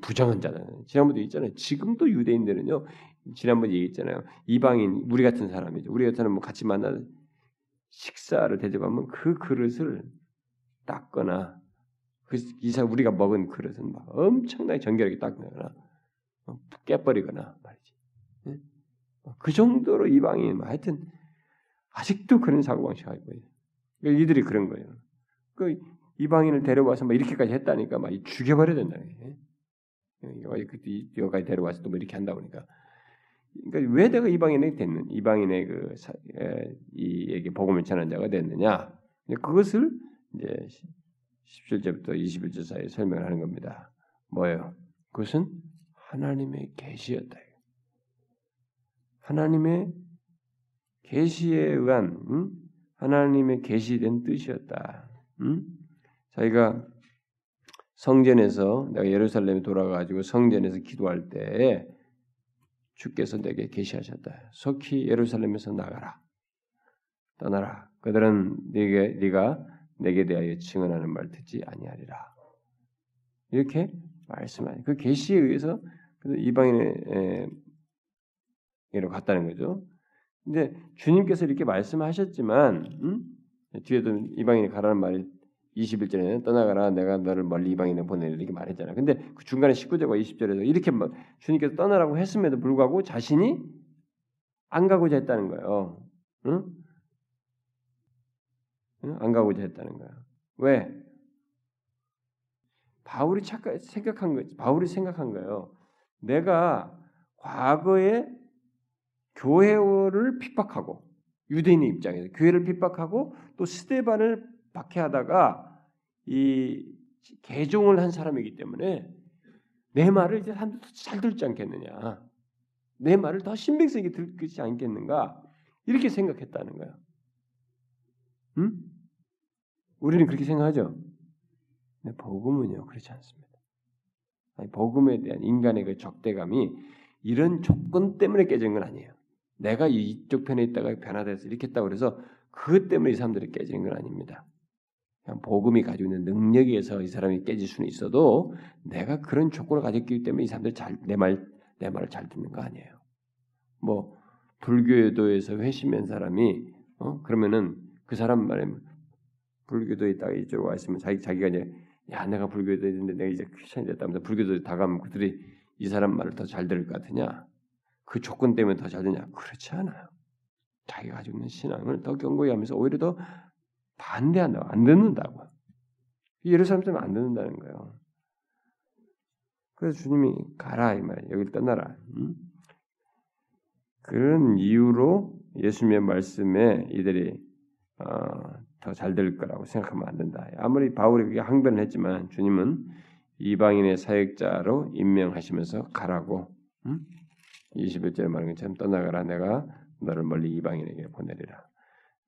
Speaker 1: 부정한 자들. 지난번에 있잖아요. 지금도 유대인들은요. 지난번에 얘기했잖아요. 이방인 우리 같은 사람이죠. 우리 같은 뭐 같이 만나 식사를 대접하면 그 그릇을 닦거나 그 이사 우리가 먹은 그릇은 막 엄청나게 정결하게 닦거나 어, 깨버리거나 말이지. 그 정도로 이방인 뭐 하여튼 아직도 그런 사고 방식 하고 있어요. 그러니까 이들이 그런 거예요. 그 이방인을 데려와서 막 이렇게까지 했다니까 막 죽여버려야 된다는 거예요. 여기까지 데려와서 또 뭐 이렇게 한다 보니까 그러니까 왜 내가 이방인이 됐는 이방인의 그 이에게 복음을 전한 자가 됐느냐? 그것을 이제 17절부터 21절 사이에 설명을 하는 겁니다. 뭐예요? 그것은 하나님의 계시였다. 하나님의 계시에 의한 음? 하나님의 계시된 뜻이었다. 음? 자기가 성전에서 내가 예루살렘에 돌아가지고 성전에서 기도할 때 주께서 내게 계시하셨다. 속히 예루살렘에서 나가라. 떠나라. 그들은 네게 네가 내게 대하여 증언하는 말 듣지 아니하리라. 이렇게 말씀하니 그 계시에 의해서 이방인의 로 갔다는 거죠. 근데 주님께서 이렇게 말씀하셨지만 음? 뒤에도 이방인이 가라는 말이 21절에는 떠나가라 내가 너를 멀리 이방인에 보내리 이렇게 말했잖아요. 근데 그 중간에 19절과 20절에서 이렇게 주님께서 떠나라고 했음에도 불구하고 자신이 안 가고자 했다는 거예요. 응? 안 가고자 했다는 거야. 왜? 바울이 착각 생각한 거 바울이 생각한 거예요. 내가 과거에 교회를 핍박하고 유대인의 입장에서 교회를 핍박하고 또 스테반을 박해하다가 이 개종을 한 사람이기 때문에 내 말을 이제 사람들 잘 듣지 않겠느냐. 내 말을 더 신빙성 있게 듣지 않겠는가. 이렇게 생각했다는 거야. 응? 우리는 그렇게 생각하죠. 근데 복음은요 그렇지 않습니다. 아니, 복음에 대한 인간의 그 적대감이 이런 조건 때문에 깨진 건 아니에요. 내가 이쪽 편에 있다가 변화돼서 이렇게 했다고 그래서 그것 때문에 이 사람들이 깨지는 건 아닙니다. 복음이 가지고 있는 능력에 의해서 이 사람이 깨질 수는 있어도 내가 그런 조건을 가졌기 때문에 이 사람들 잘내 말 내 말을 잘 듣는 거 아니에요. 뭐 불교도에서 회심한 사람이 어 그러면은 그 사람 말에 불교도에 있다가 이쪽으로 와 있으면 자기 자기가 이제 야 내가 불교도 있는데 내가 이제 크리스천이 됐다면서 불교도 다가면 그들이 이 사람 말을 더 잘 들을 것 같으냐? 그 조건 때문에 더 잘 되냐? 그렇지 않아요. 자기가 가지고 있는 신앙을 더 견고히 하면서 오히려 더 반대한다고 안 듣는다고. 예루살렘 때문에 안 듣는다는 거예요. 그래서 주님이 가라 이 말이에요. 여기를 떠나라. 응? 그런 이유로 예수님의 말씀에 이들이 어, 더잘 될 거라고 생각하면 안 된다. 아무리 바울이 그게 항변을 했지만 주님은 이방인의 사역자로 임명하시면서 가라고 음? 21절에 말한 것처럼 떠나가라 내가 너를 멀리 이방인에게 보내리라.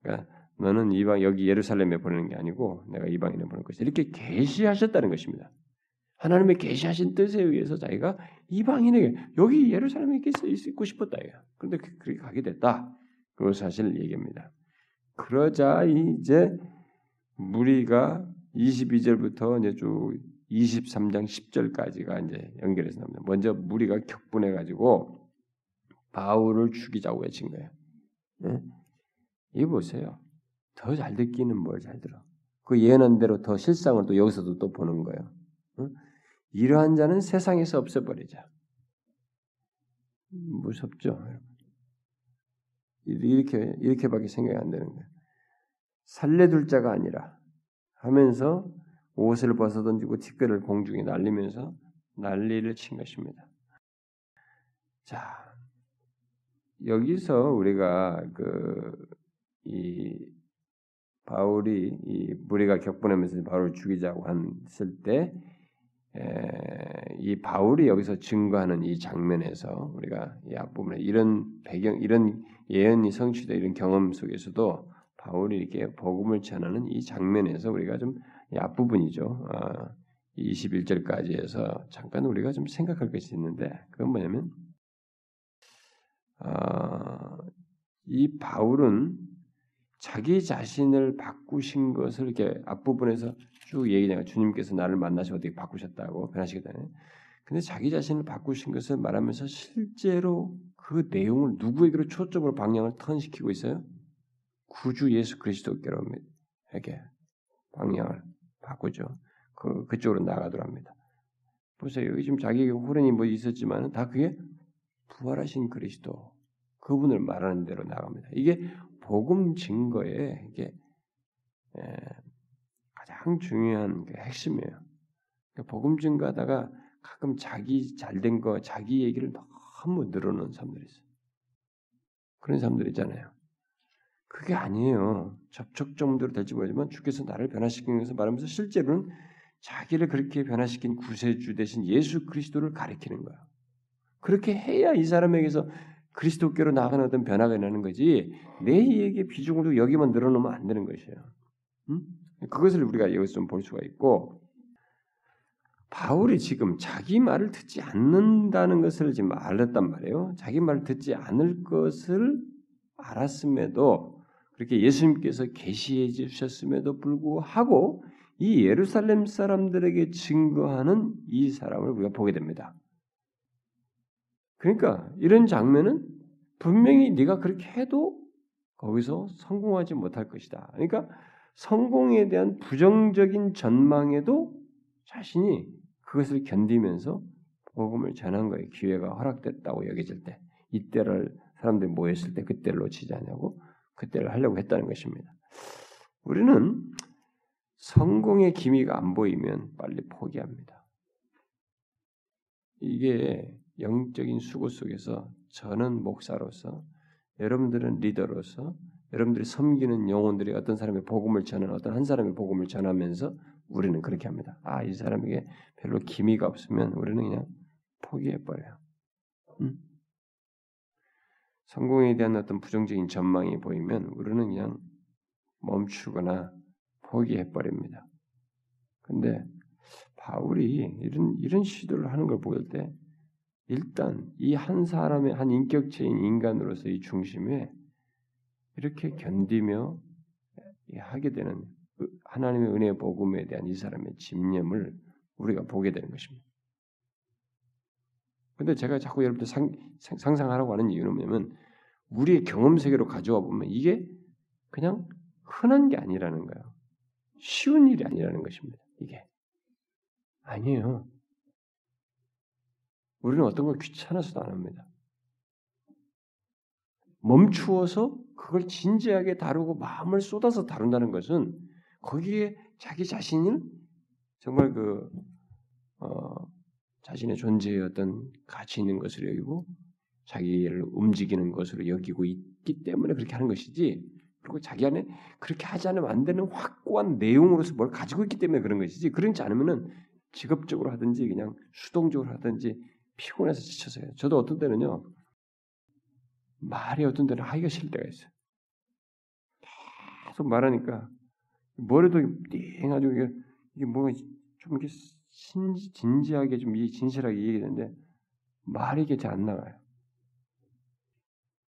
Speaker 1: 그러니까 너는 이방 여기 예루살렘에 보내는 게 아니고 내가 이방인에 보낼 것이다. 이렇게 계시하셨다는 것입니다. 하나님의 계시하신 뜻에 의해서 자기가 이방인에게 여기 예루살렘에 있고 싶었다. 그런데 그, 그렇게 가게 됐다. 그걸 사실 얘기합니다. 그러자 이제 무리가 22절부터 이제 쭉 23장 10절까지가 이제 연결해서 나옵니다. 먼저 무리가 격분해 가지고 바울을 죽이자고 외친 거예요. 네? 이 보세요. 더 잘 듣기는 뭘 잘 들어. 그 예언한 대로 더 실상을 또 여기서도 또 보는 거예요. 어? 이러한 자는 세상에서 없애버리자. 무섭죠. 이렇게 이렇게밖에 생각이 안 되는 거예요. 살려둘 자가 아니라 하면서 옷을 벗어 던지고 티끌을 공중에 날리면서 난리를 친 것입니다. 자, 여기서 우리가 그 이 바울이 이 무리가 격분하면서 바울을 죽이자고 했을 때이 바울이 여기서 증거하는 이 장면에서 우리가 이 앞부분에 이런 배경, 이런 예언이 성취된 이런 경험 속에서도 바울이 이렇게 복음을 전하는 이 장면에서 우리가 좀 앞부분이죠. 아, 21절까지 해서 잠깐 우리가 좀 생각할 것이 있는데 그건 뭐냐면 아, 이 바울은 자기 자신을 바꾸신 것을 이렇게 앞부분에서 쭉 얘기하니까 주님께서 나를 만나서 어떻게 바꾸셨다고 변하시겠다네. 근데 자기 자신을 바꾸신 것을 말하면서 실제로 그 내용을 누구에게로 초점으로 방향을 턴시키고 있어요? 구주 예수 그리스도께로에게 방향을 바꾸죠. 그 그쪽으로 나가도록 합니다. 보세요. 여기 지금 자기에게 호련이 뭐 있었지만 다 그게 부활하신 그리스도 그분을 말하는 대로 나갑니다. 이게 복음 증거의 이게 에, 가장 중요한 그 핵심이에요. 그러니까 복음 증거하다가 가끔 자기 잘된 거, 자기 얘기를 너무 늘어놓은 사람들이 있어요. 그런 사람들 있잖아요. 그게 아니에요. 접촉 정도로 될지 모르지만 주께서 나를 변화시킨 것을 말하면서 실제로는 자기를 그렇게 변화시킨 구세주 대신 예수 그리스도를 가리키는 거야. 그렇게 해야 이 사람에게서 그리스도께로 나가는 어떤 변화가 일어나는 거지 내 얘기의 비중으로 여기만 늘어놓으면 안 되는 것이에요. 음? 그것을 우리가 여기서 좀 볼 수가 있고 바울이 지금 자기 말을 듣지 않는다는 것을 지금 알았단 말이에요. 자기 말을 듣지 않을 것을 알았음에도 그렇게 예수님께서 계시해 주셨음에도 불구하고 이 예루살렘 사람들에게 증거하는 이 사람을 우리가 보게 됩니다. 그러니까 이런 장면은 분명히 네가 그렇게 해도 거기서 성공하지 못할 것이다. 그러니까 성공에 대한 부정적인 전망에도 자신이 그것을 견디면서 복음을 전한 거에 기회가 허락됐다고 여겨질 때 이때를 사람들이 모였을 때 그때를 놓치지 않냐고 그때를 하려고 했다는 것입니다. 우리는 성공의 기미가 안 보이면 빨리 포기합니다. 이게 영적인 수고 속에서 저는 목사로서 여러분들은 리더로서 여러분들이 섬기는 영혼들이 어떤 사람의 복음을 전하는 어떤 한 사람의 복음을 전하면서 우리는 그렇게 합니다. 아, 이 사람에게 별로 기미가 없으면 우리는 그냥 포기해 버려요. 음? 성공에 대한 어떤 부정적인 전망이 보이면 우리는 그냥 멈추거나 포기해 버립니다. 근데 바울이 이런 이런 시도를 하는 걸 보일 때 일단 이 한 사람의 한 인격체인 인간으로서 이 중심에 이렇게 견디며 하게 되는 하나님의 은혜 복음에 대한 이 사람의 집념을 우리가 보게 되는 것입니다. 근데 제가 자꾸 여러분들 상, 상상하라고 하는 이유는 뭐냐면 우리의 경험 세계로 가져와 보면 이게 그냥 흔한 게 아니라는 거예요. 쉬운 일이 아니라는 것입니다. 이게 아니에요. 우리는 어떤 걸 귀찮아서도 안 합니다. 멈추어서 그걸 진지하게 다루고 마음을 쏟아서 다룬다는 것은 거기에 자기 자신을 정말 그 어, 자신의 존재의 어떤 가치 있는 것으로 여기고 자기를 움직이는 것으로 여기고 있기 때문에 그렇게 하는 것이지 그리고 자기 안에 그렇게 하지 않으면 안 되는 확고한 내용으로서 뭘 가지고 있기 때문에 그런 것이지 그렇지 않으면은 직업적으로 하든지 그냥 수동적으로 하든지 피곤해서 지쳐서요. 저도 어떤 때는요 말이 어떤 때는 하기가 싫을 때가 있어요. 계속 말하니까 머리도 띵하죠 이게 이게 뭔가 좀 이렇게 신, 진지하게 좀 진실하게 얘기하는데 말이 이게 잘 안 나와요.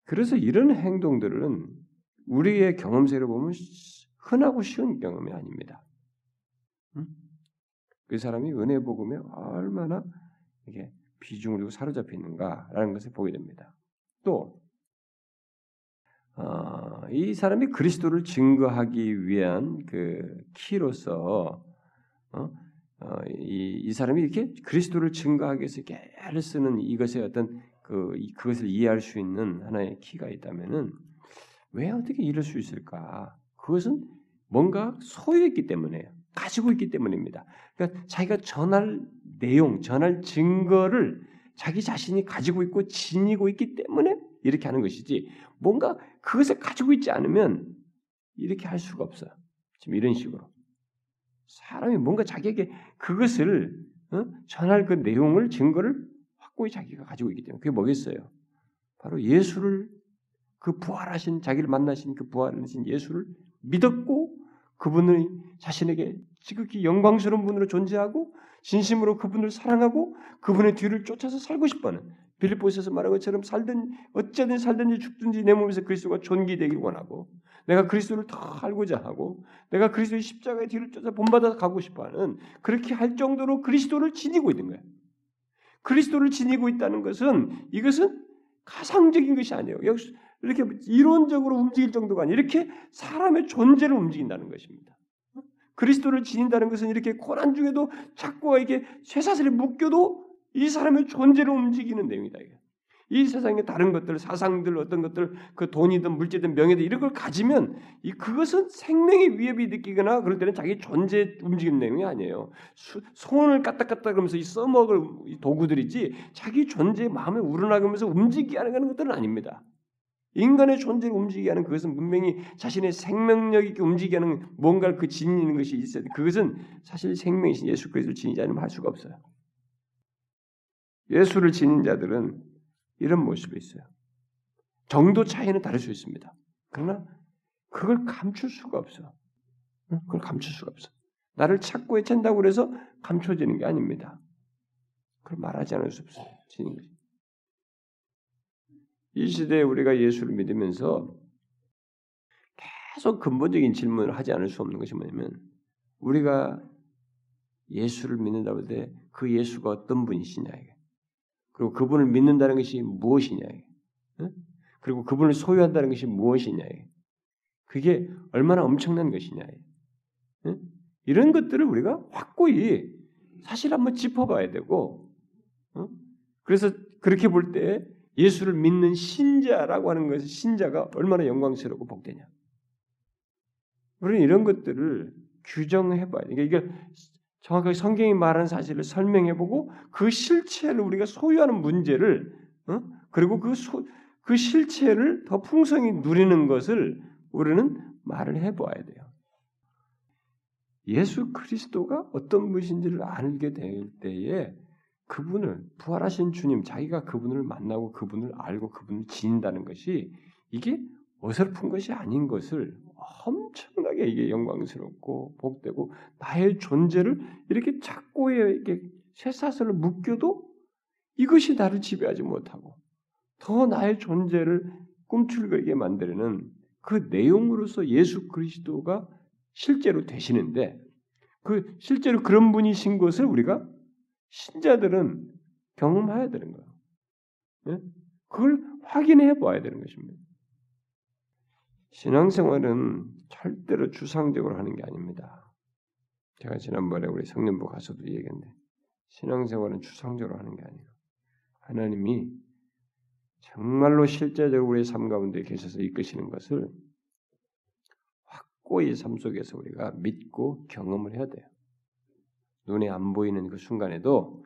Speaker 1: 그래서 이런 행동들은 우리의 경험세로 보면 흔하고 쉬운 경험이 아닙니다. 응? 그 사람이 은혜 복음에 얼마나 이게 비중을 두고 사로잡혀 있는가라는 것을 보게 됩니다. 또 어, 이 사람이 그리스도를 증거하기 위한 그 키로서 어? 어, 이, 이, 사람이 이렇게 그리스도를 증거하기 위해서 애를 쓰는 이것의 어떤 그 그것을 이해할 수 있는 하나의 키가 있다면은 왜 어떻게 이럴 수 있을까? 그것은 뭔가 소유했기 때문에 가지고 있기 때문입니다. 그러니까 자기가 전할 내용, 전할 증거를 자기 자신이 가지고 있고 지니고 있기 때문에 이렇게 하는 것이지 뭔가 그것을 가지고 있지 않으면 이렇게 할 수가 없어요. 지금 이런 식으로 사람이 뭔가 자기에게 그것을 어? 전할 그 내용을 증거를 확고히 자기가 가지고 있기 때문에 그게 뭐겠어요? 바로 예수를 그 부활하신 자기를 만나신 그 부활하신 예수를 믿었고 그분을 자신에게 지극히 영광스러운 분으로 존재하고 진심으로 그분을 사랑하고 그분의 뒤를 쫓아서 살고 싶어하는 빌립보에서 말한 것처럼 살든 어쩌든 살든지 죽든지 내 몸에서 그리스도가 존귀되길 원하고 내가 그리스도를 더 알고자 하고 내가 그리스도의 십자가의 뒤를 쫓아 본받아 가고 싶어하는 그렇게 할 정도로 그리스도를 지니고 있는 거예요. 그리스도를 지니고 있다는 것은 이것은 가상적인 것이 아니에요. 이렇게 이론적으로 움직일 정도가 아니라 이렇게 사람의 존재를 움직인다는 것입니다. 그리스도를 지닌다는 것은 이렇게 고난 중에도 자꾸 이렇게 쇠사슬에 묶여도 이 사람의 존재를 움직이는 내용이다. 이 세상의 다른 것들, 사상들, 어떤 것들, 그 돈이든 물질든 명예든 이런 걸 가지면 이 그것은 생명의 위협이 느끼거나 그럴 때는 자기 존재 움직이는 내용이 아니에요. 수, 손을 까딱까딱 그러면서 이 써먹을 도구들이지 자기 존재의 마음에 우러나가면서 움직이게 하는 것들은 아닙니다. 인간의 존재를 움직이게 하는 그것은 분명히 자신의 생명력 있게 움직이게 하는 뭔가를 그 지니는 것이 있어야 돼. 그것은 사실 생명이신 예수 그리스도를 지니지 않으면 할 수가 없어요. 예수를 지닌 자들은 이런 모습이 있어요. 정도 차이는 다를 수 있습니다. 그러나 그걸 감출 수가 없어. 그걸 감출 수가 없어. 나를 찾고 헤챈다고 해서 감춰지는 게 아닙니다. 그걸 말하지 않을 수 없어요. 지닌 거지. 이 시대에 우리가 예수를 믿으면서 계속 근본적인 질문을 하지 않을 수 없는 것이 뭐냐면 우리가 예수를 믿는다고 할 때 그 예수가 어떤 분이시냐. 그리고 그분을 믿는다는 것이 무엇이냐. 그리고 그분을 소유한다는 것이 무엇이냐. 그게 얼마나 엄청난 것이냐. 이런 것들을 우리가 확고히 사실 한번 짚어봐야 되고 그래서 그렇게 볼 때 예수를 믿는 신자라고 하는 것은 신자가 얼마나 영광스럽고 복되냐. 우리는 이런 것들을 규정해 봐야 돼. 그러니까 이게 정확하게 성경이 말하는 사실을 설명해 보고 그 실체를 우리가 소유하는 문제를 어? 그리고 그, 소, 그 실체를 더 풍성히 누리는 것을 우리는 말을 해 보아야 돼요. 예수 그리스도가 어떤 분이신지를 알게 될 때에 그분을 부활하신 주님 자기가 그분을 만나고 그분을 알고 그분을 지닌다는 것이 이게 어설픈 것이 아닌 것을 엄청나게 이게 영광스럽고 복되고 나의 존재를 이렇게 착고에 이렇게 쇠사슬로 묶여도 이것이 나를 지배하지 못하고 더 나의 존재를 꿈틀거리게 만드는 그 내용으로서 예수 그리스도가 실제로 되시는데 그 실제로 그런 분이신 것을 우리가 신자들은 경험해야 되는 거예요. 네? 그걸 확인해 봐야 되는 것입니다. 신앙생활은 절대로 주상적으로 하는 게 아닙니다. 제가 지난번에 우리 성년부 가서도 얘기했는데 신앙생활은 주상적으로 하는 게 아니에요. 하나님이 정말로 실제적으로 우리의 삶 가운데 계셔서 이끄시는 것을 확고히 삶 속에서 우리가 믿고 경험을 해야 돼요. 눈에 안 보이는 그 순간에도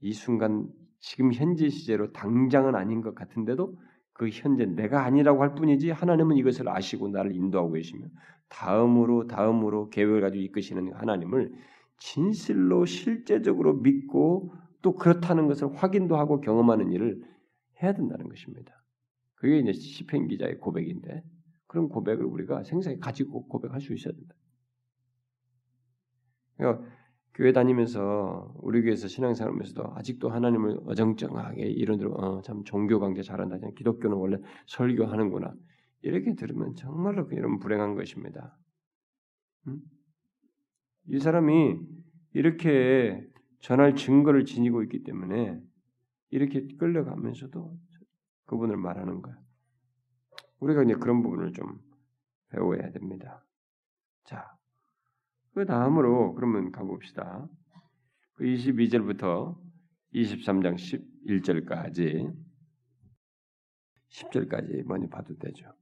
Speaker 1: 이 순간 지금 현재 시제로 당장은 아닌 것 같은데도 그 현재 내가 아니라고 할 뿐이지 하나님은 이것을 아시고 나를 인도하고 계시며 다음으로 다음으로 계획을 가지고 이끄시는 하나님을 진실로 실제적으로 믿고 또 그렇다는 것을 확인도 하고 경험하는 일을 해야 된다는 것입니다. 그게 이제 시편 기자의 고백인데 그런 고백을 우리가 생생히 가지고 고백할 수 있어야 된다. 그러니까 교회 다니면서 우리 교회에서 신앙생활하면서도 아직도 하나님을 어정쩡하게 이런 대로 어, 참 종교 강제 잘한다. 기독교는 원래 설교하는구나. 이렇게 들으면 정말로 이런 불행한 것입니다. 음? 이 사람이 이렇게 전할 증거를 지니고 있기 때문에 이렇게 끌려가면서도 그분을 말하는 거야. 우리가 이제 그런 부분을 좀 배워야 됩니다. 자, 그 다음으로 그러면 가봅시다. 그 22절부터 23장 11절까지 10절까지 많이 봐도 되죠.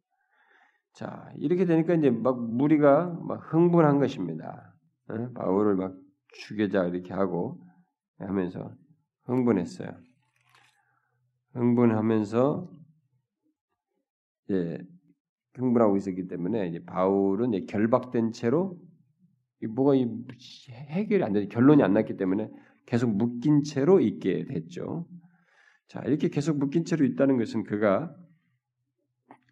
Speaker 1: 자, 이렇게 되니까 이제 막 무리가 막 흥분한 것입니다. 어? 바울을 막 죽여자 이렇게 하고 하면서 흥분했어요. 흥분하면서 이제 흥분하고 있었기 때문에 이제 바울은 이제 결박된 채로 뭐가 해결이 안 되는 결론이 안 났기 때문에 계속 묶인 채로 있게 됐죠. 자 이렇게 계속 묶인 채로 있다는 것은 그가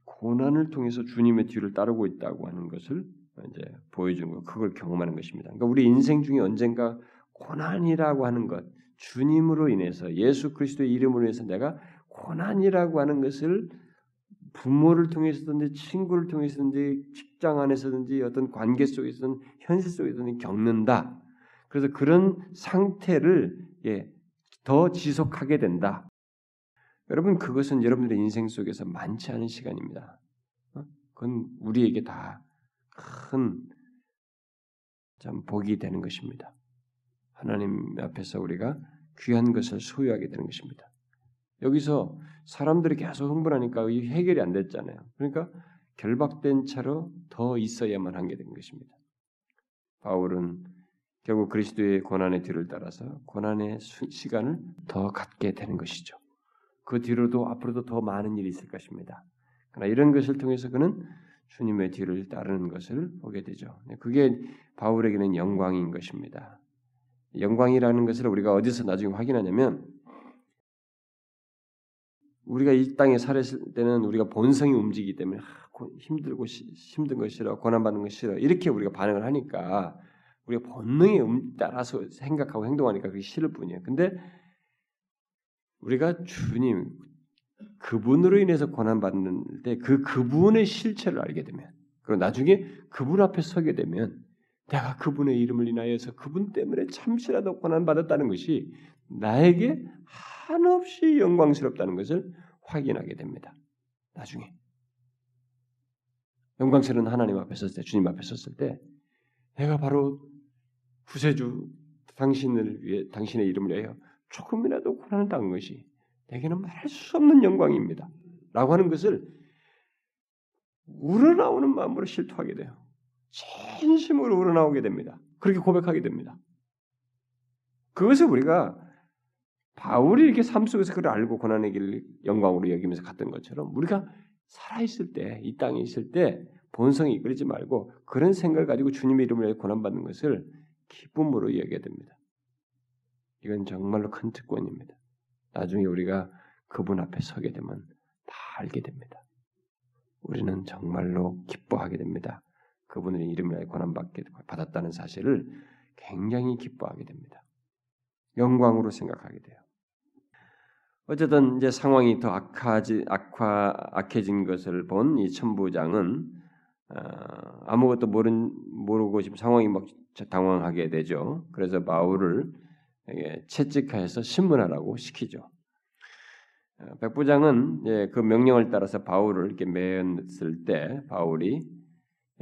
Speaker 1: 고난을 통해서 주님의 뒤를 따르고 있다고 하는 것을 이제 보여주는 거, 그걸 경험하는 것입니다. 그러니까 우리 인생 중에 언젠가 고난이라고 하는 것, 주님으로 인해서 예수 그리스도의 이름으로 인해서 내가 고난이라고 하는 것을 부모를 통해서든지 친구를 통해서든지 직장 안에서든지 어떤 관계 속에서든 현실 속에서든 겪는다. 그래서 그런 상태를 예, 더 지속하게 된다. 여러분 그것은 여러분들의 인생 속에서 많지 않은 시간입니다. 어? 그건 우리에게 다 큰 참 복이 되는 것입니다. 하나님 앞에서 우리가 귀한 것을 소유하게 되는 것입니다. 여기서 사람들이 계속 흥분하니까 이 해결이 안 됐잖아요. 그러니까 결박된 차로 더 있어야만 한 게 된 것입니다. 바울은 결국 그리스도의 고난의 뒤를 따라서 고난의 시간을 더 갖게 되는 것이죠. 그 뒤로도 앞으로도 더 많은 일이 있을 것입니다. 그러나 이런 것을 통해서 그는 주님의 뒤를 따르는 것을 보게 되죠. 그게 바울에게는 영광인 것입니다. 영광이라는 것을 우리가 어디서 나중에 확인하냐면 우리가 이 땅에 살았을 때는 우리가 본성이 움직이기 때문에 아, 힘들고 힘든 것 싫어, 고난받는 것 싫어 이렇게 우리가 반응을 하니까 우리가 본능에 따라서 생각하고 행동하니까 그게 싫을 뿐이에요. 근데 우리가 주님 그분으로 인해서 고난받는 때 그 그분의 실체를 알게 되면 그리고 나중에 그분 앞에 서게 되면 내가 그분의 이름을 인하여서 그분 때문에 참시라도 고난받았다는 것이 나에게 한없이 영광스럽다는 것을 확인하게 됩니다. 나중에 영광스러운 하나님 앞에 섰을 때, 주님 앞에 섰을 때, 내가 바로 구세주 당신을 위해 당신의 이름을 위하여 조금이라도 고난을 당한 것이 내게는 말할 수 없는 영광입니다. 라고 하는 것을 우러나오는 마음으로 실토하게 돼요. 진심으로 우러나오게 됩니다. 그렇게 고백하게 됩니다. 그것을 우리가 바울이 이렇게 삶 속에서 그걸 알고 고난의 길을 영광으로 여기면서 갔던 것처럼 우리가 살아있을 때, 이 땅에 있을 때 본성이 이끌지 말고 그런 생각을 가지고 주님의 이름을 고난받는 것을 기쁨으로 여겨야 됩니다. 이건 정말로 큰 특권입니다. 나중에 우리가 그분 앞에 서게 되면 다 알게 됩니다. 우리는 정말로 기뻐하게 됩니다. 그분의 이름을 고난받게 받았다는 사실을 굉장히 기뻐하게 됩니다. 영광으로 생각하게 돼요. 어쨌든 이제 상황이 더 악화지, 악화, 악해진 것을 본 이 천부장은 어, 아무것도 모른, 모르고 지금 상황이 막 당황하게 되죠. 그래서 바울을 채찍하여서 신문하라고 시키죠. 어, 백부장은 예, 그 명령을 따라서 바울을 이렇게 매었을 때 바울이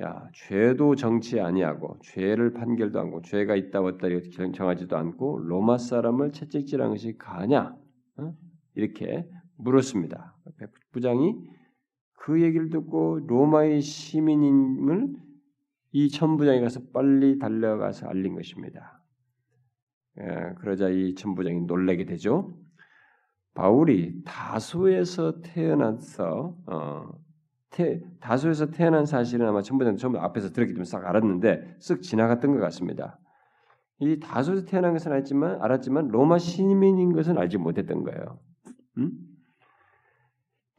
Speaker 1: 야 죄도 정치 아니하고 죄를 판결도 않고 죄가 있다 없다 정하지도 않고 로마 사람을 채찍질한 것이 가냐 어? 이렇게 물었습니다. 백부장이 그 얘기를 듣고 로마의 시민임을 이 천부장이 가서 빨리 달려가서 알린 것입니다. 예, 그러자 이 천부장이 놀라게 되죠. 바울이 다소에서 태어나서 어, 태, 다소에서 태어난 사실은 아마 천부장 처음 앞에서 들었기 때문에 싹 알았는데 쓱 지나갔던 것 같습니다. 이 다소에서 태어난 것은 알지만 알았지만 로마 시민인 것은 알지 못했던 거예요. 음?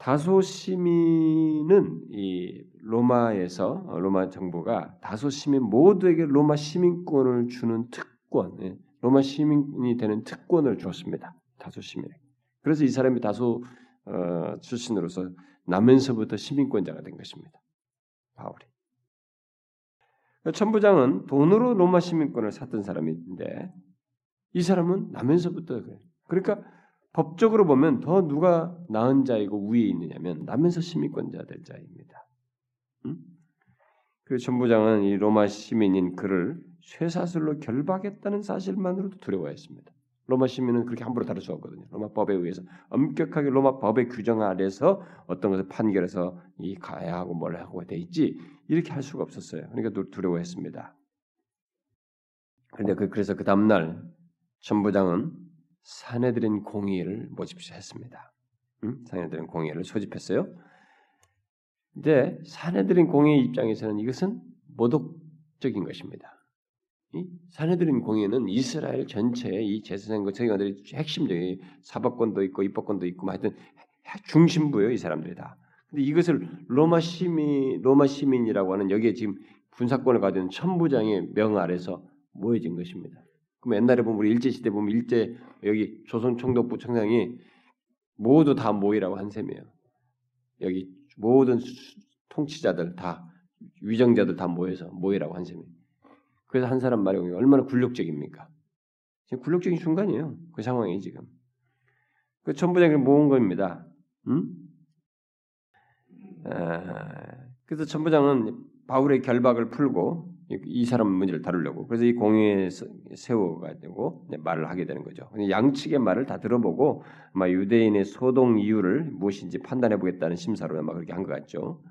Speaker 1: 다소 시민은 이 로마에서 어, 로마 정부가 다소 시민 모두에게 로마 시민권을 주는 특권, 예, 로마 시민이 되는 특권을 줬습니다. 다소 시민에게. 그래서 이 사람이 다소 어, 출신으로서 나면서부터 시민권자가 된 것입니다. 바울이. 천부장은 돈으로 로마 시민권을 샀던 사람인데 이 사람은 나면서부터 그래. 그러니까 법적으로 보면 더 누가 나은 자이고 위에 있느냐면 나면서 시민권자 될 자입니다. 음? 그 천부장은 이 로마 시민인 그를 쇠사슬로 결박했다는 사실만으로도 두려워했습니다. 로마 시민은 그렇게 함부로 다룰 수 없거든요. 로마 법에 의해서 엄격하게 로마 법의 규정 아래서 어떤 것을 판결해서 이 가야 하고 뭘 하고 돼 있지 이렇게 할 수가 없었어요. 그러니까 두려워했습니다. 그런데 그, 그래서 그 다음날 천부장은 사내들인 공의를 모집했습니다. 음? 사내들인 공의를 소집했어요. 근데 사내들인 공의 입장에서는 이것은 모독적인 것입니다. 사내들인 공의는 이스라엘 전체의 이 제사장과 제사장들이 핵심적인 사법권도 있고 입법권도 있고 뭐 하여튼 중심부예요 이 사람들이 다. 근데 이것을 로마 시민 로마 시민이라고 하는 여기에 지금 군사권을 가진 천부장의 명 아래서 모여진 것입니다. 그럼 옛날에 보면 우리 일제 시대 보면 일제 여기 조선 총독부 청장이 모두 다 모이라고 한 셈이에요. 여기 모든 통치자들 다 위정자들 다 모여서 모이라고 한 셈이에요. 그래서 한 사람 말이 얼마나 굴욕적입니까? 지금 굴욕적인 순간이에요. 그 상황이 지금. 그 천부장을 모은 겁니다. 음? 아, 그래서 천부장은 바울의 결박을 풀고 이 사람 문제를 다루려고 그래서 이 공회에 세워가지고 말을 하게 되는 거죠. 양측의 말을 다 들어보고 아마 유대인의 소동 이유를 무엇인지 판단해 보겠다는 심사로 아마 그렇게 한 것 같죠.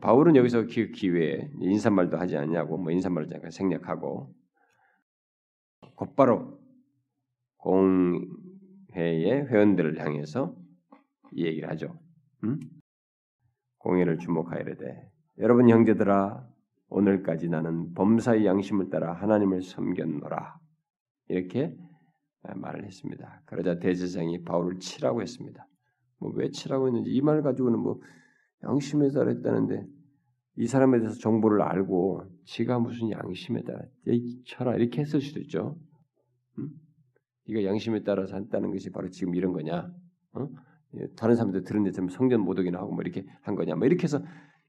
Speaker 1: 바울은 여기서 그 기회에 인사말도 하지 않냐고 뭐 인사말을 잠깐 생략하고 곧바로 공회의 회원들을 향해서 이 얘기를 하죠. 음? 공회를 주목하여되 여러분 형제들아 오늘까지 나는 범사의 양심을 따라 하나님을 섬겼노라 이렇게 말을 했습니다. 그러자 대제사장이 바울을 치라고 했습니다. 뭐 왜 치라고 했는지 이 말 가지고는 뭐 양심에 따라 했다는데 이 사람에 대해서 정보를 알고 지가 무슨 양심에 따라 쳐라 이렇게 했을 수도 있죠. 음? 네가 양심에 따라서 한다는 것이 바로 지금 이런 거냐? 어? 예, 다른 사람들 들은 데 성전 모독이나 하고 뭐 이렇게 한 거냐? 뭐 이렇게 해서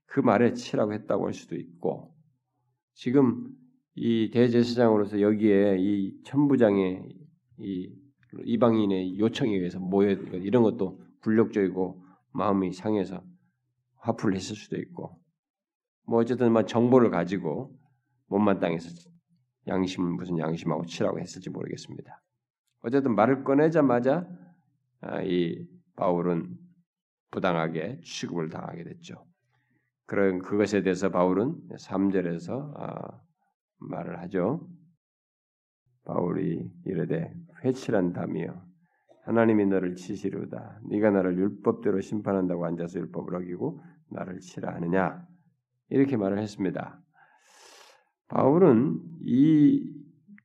Speaker 1: 그 말에 치라고 했다고 할 수도 있고 지금 이 대제사장으로서 여기에 이 천부장의 이 이방인의 요청에 의해서 모여 이런 것도 굴욕적이고 마음이 상해서 화풀을 했을 수도 있고 뭐 어쨌든 막 정보를 가지고 못마땅해서 양심 무슨 양심하고 치라고 했을지 모르겠습니다. 어쨌든 말을 꺼내자마자 아, 이 바울은 부당하게 취급을 당하게 됐죠. 그런 그것에 대해서 바울은 3절에서 아, 말을 하죠. 바울이 이르되 회칠한다며 하나님이 너를 치시르다. 네가 나를 율법대로 심판한다고 앉아서 율법을 어기고 나를 치라 하느냐 이렇게 말을 했습니다. 바울은 이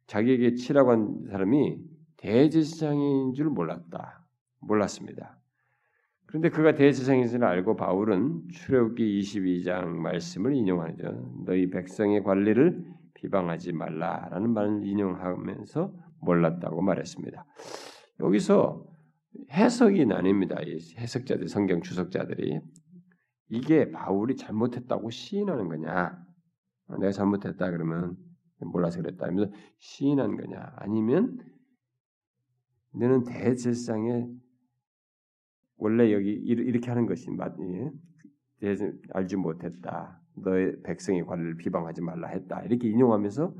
Speaker 1: 자기에게 치라고 한 사람이 대제사장인 줄 몰랐다. 몰랐습니다. 그런데 그가 대제사장인 줄 알고 바울은 출애굽기 22장 말씀을 인용하죠. 너희 백성의 관리를 비방하지 말라라는 말을 인용하면서 몰랐다고 말했습니다. 여기서 해석이 나뉩니다. 해석자들, 성경 주석자들이 이게 바울이 잘못했다고 시인하는 거냐? 내가 잘못했다 그러면 몰라서 그랬다 하면서 시인한 거냐? 아니면 너는 대제사장에 원래 여기 이렇게 하는 것이 맞, 알지 못했다. 너의 백성의 관리를 비방하지 말라 했다. 이렇게 인용하면서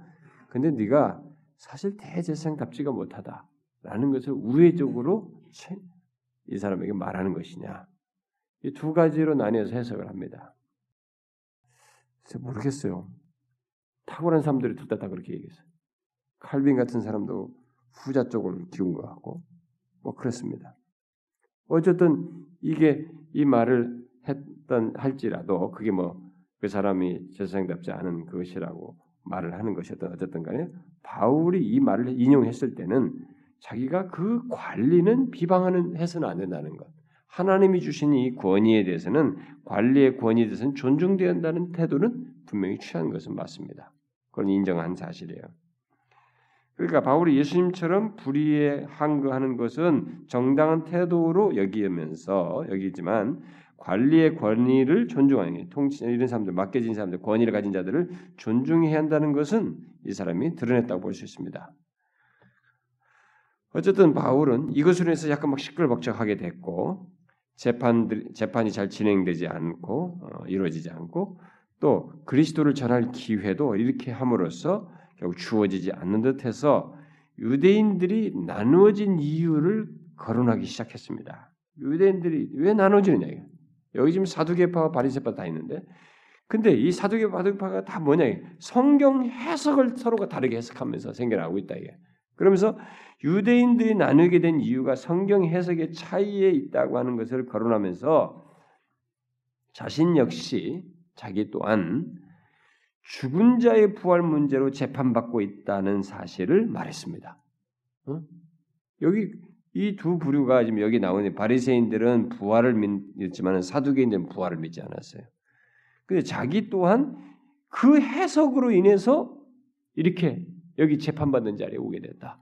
Speaker 1: 근데 네가 사실 대제사장답지가 못하다 라는 것을 우회적으로 이 사람에게 말하는 것이냐. 이 두 가지로 나뉘어서 해석을 합니다. 모르겠어요. 탁월한 사람들이 둘 다 다 그렇게 얘기했어요. 칼빈 같은 사람도 후자 쪽을 기운 것 같고 뭐 그렇습니다. 어쨌든 이게 이 말을 했던 할지라도 그게 뭐 그 사람이 세상답지 않은 그것이라고 말을 하는 것이었던 어쨌든 간에 바울이 이 말을 인용했을 때는 자기가 그 관리는 비방하는 해서는 안 된다는 것. 하나님이 주신 이 권위에 대해서는 관리의 권위에 대해서는 존중되어야 한다는 태도는 분명히 취한 것은 맞습니다. 그건 인정한 사실이에요. 그러니까 바울이 예수님처럼 불의에 항거하는 것은 정당한 태도로 여기면서 여기지만 관리의 권위를 존중하는 통치 이런 사람들 맡겨진 사람들 권위를 가진 자들을 존중해야 한다는 것은 이 사람이 드러냈다고 볼 수 있습니다. 어쨌든 바울은 이것으로 해서 약간 막 시끌벅적하게 됐고 재판 재판이 잘 진행되지 않고 어, 이루어지지 않고 또 그리스도를 전할 기회도 이렇게 함으로써 결국 주어지지 않는 듯해서 유대인들이 나누어진 이유를 거론하기 시작했습니다. 유대인들이 왜 나눠지느냐 이게. 여기 지금 사두개파와 바리새파 다 있는데 근데 이 사두개 바두개파가 다 뭐냐 성경 해석을 서로가 다르게 해석하면서 생겨나고 있다 이게. 그러면서 유대인들이 나누게 된 이유가 성경 해석의 차이에 있다고 하는 것을 거론하면서 자신 역시 자기 또한 죽은 자의 부활 문제로 재판받고 있다는 사실을 말했습니다. 어? 여기 이 두 부류가 지금 여기 나오는 바리새인들은 부활을 믿지만 사두개인들은 부활을 믿지 않았어요. 근데 자기 또한 그 해석으로 인해서 이렇게 여기 재판받는 자리에 오게 됐다.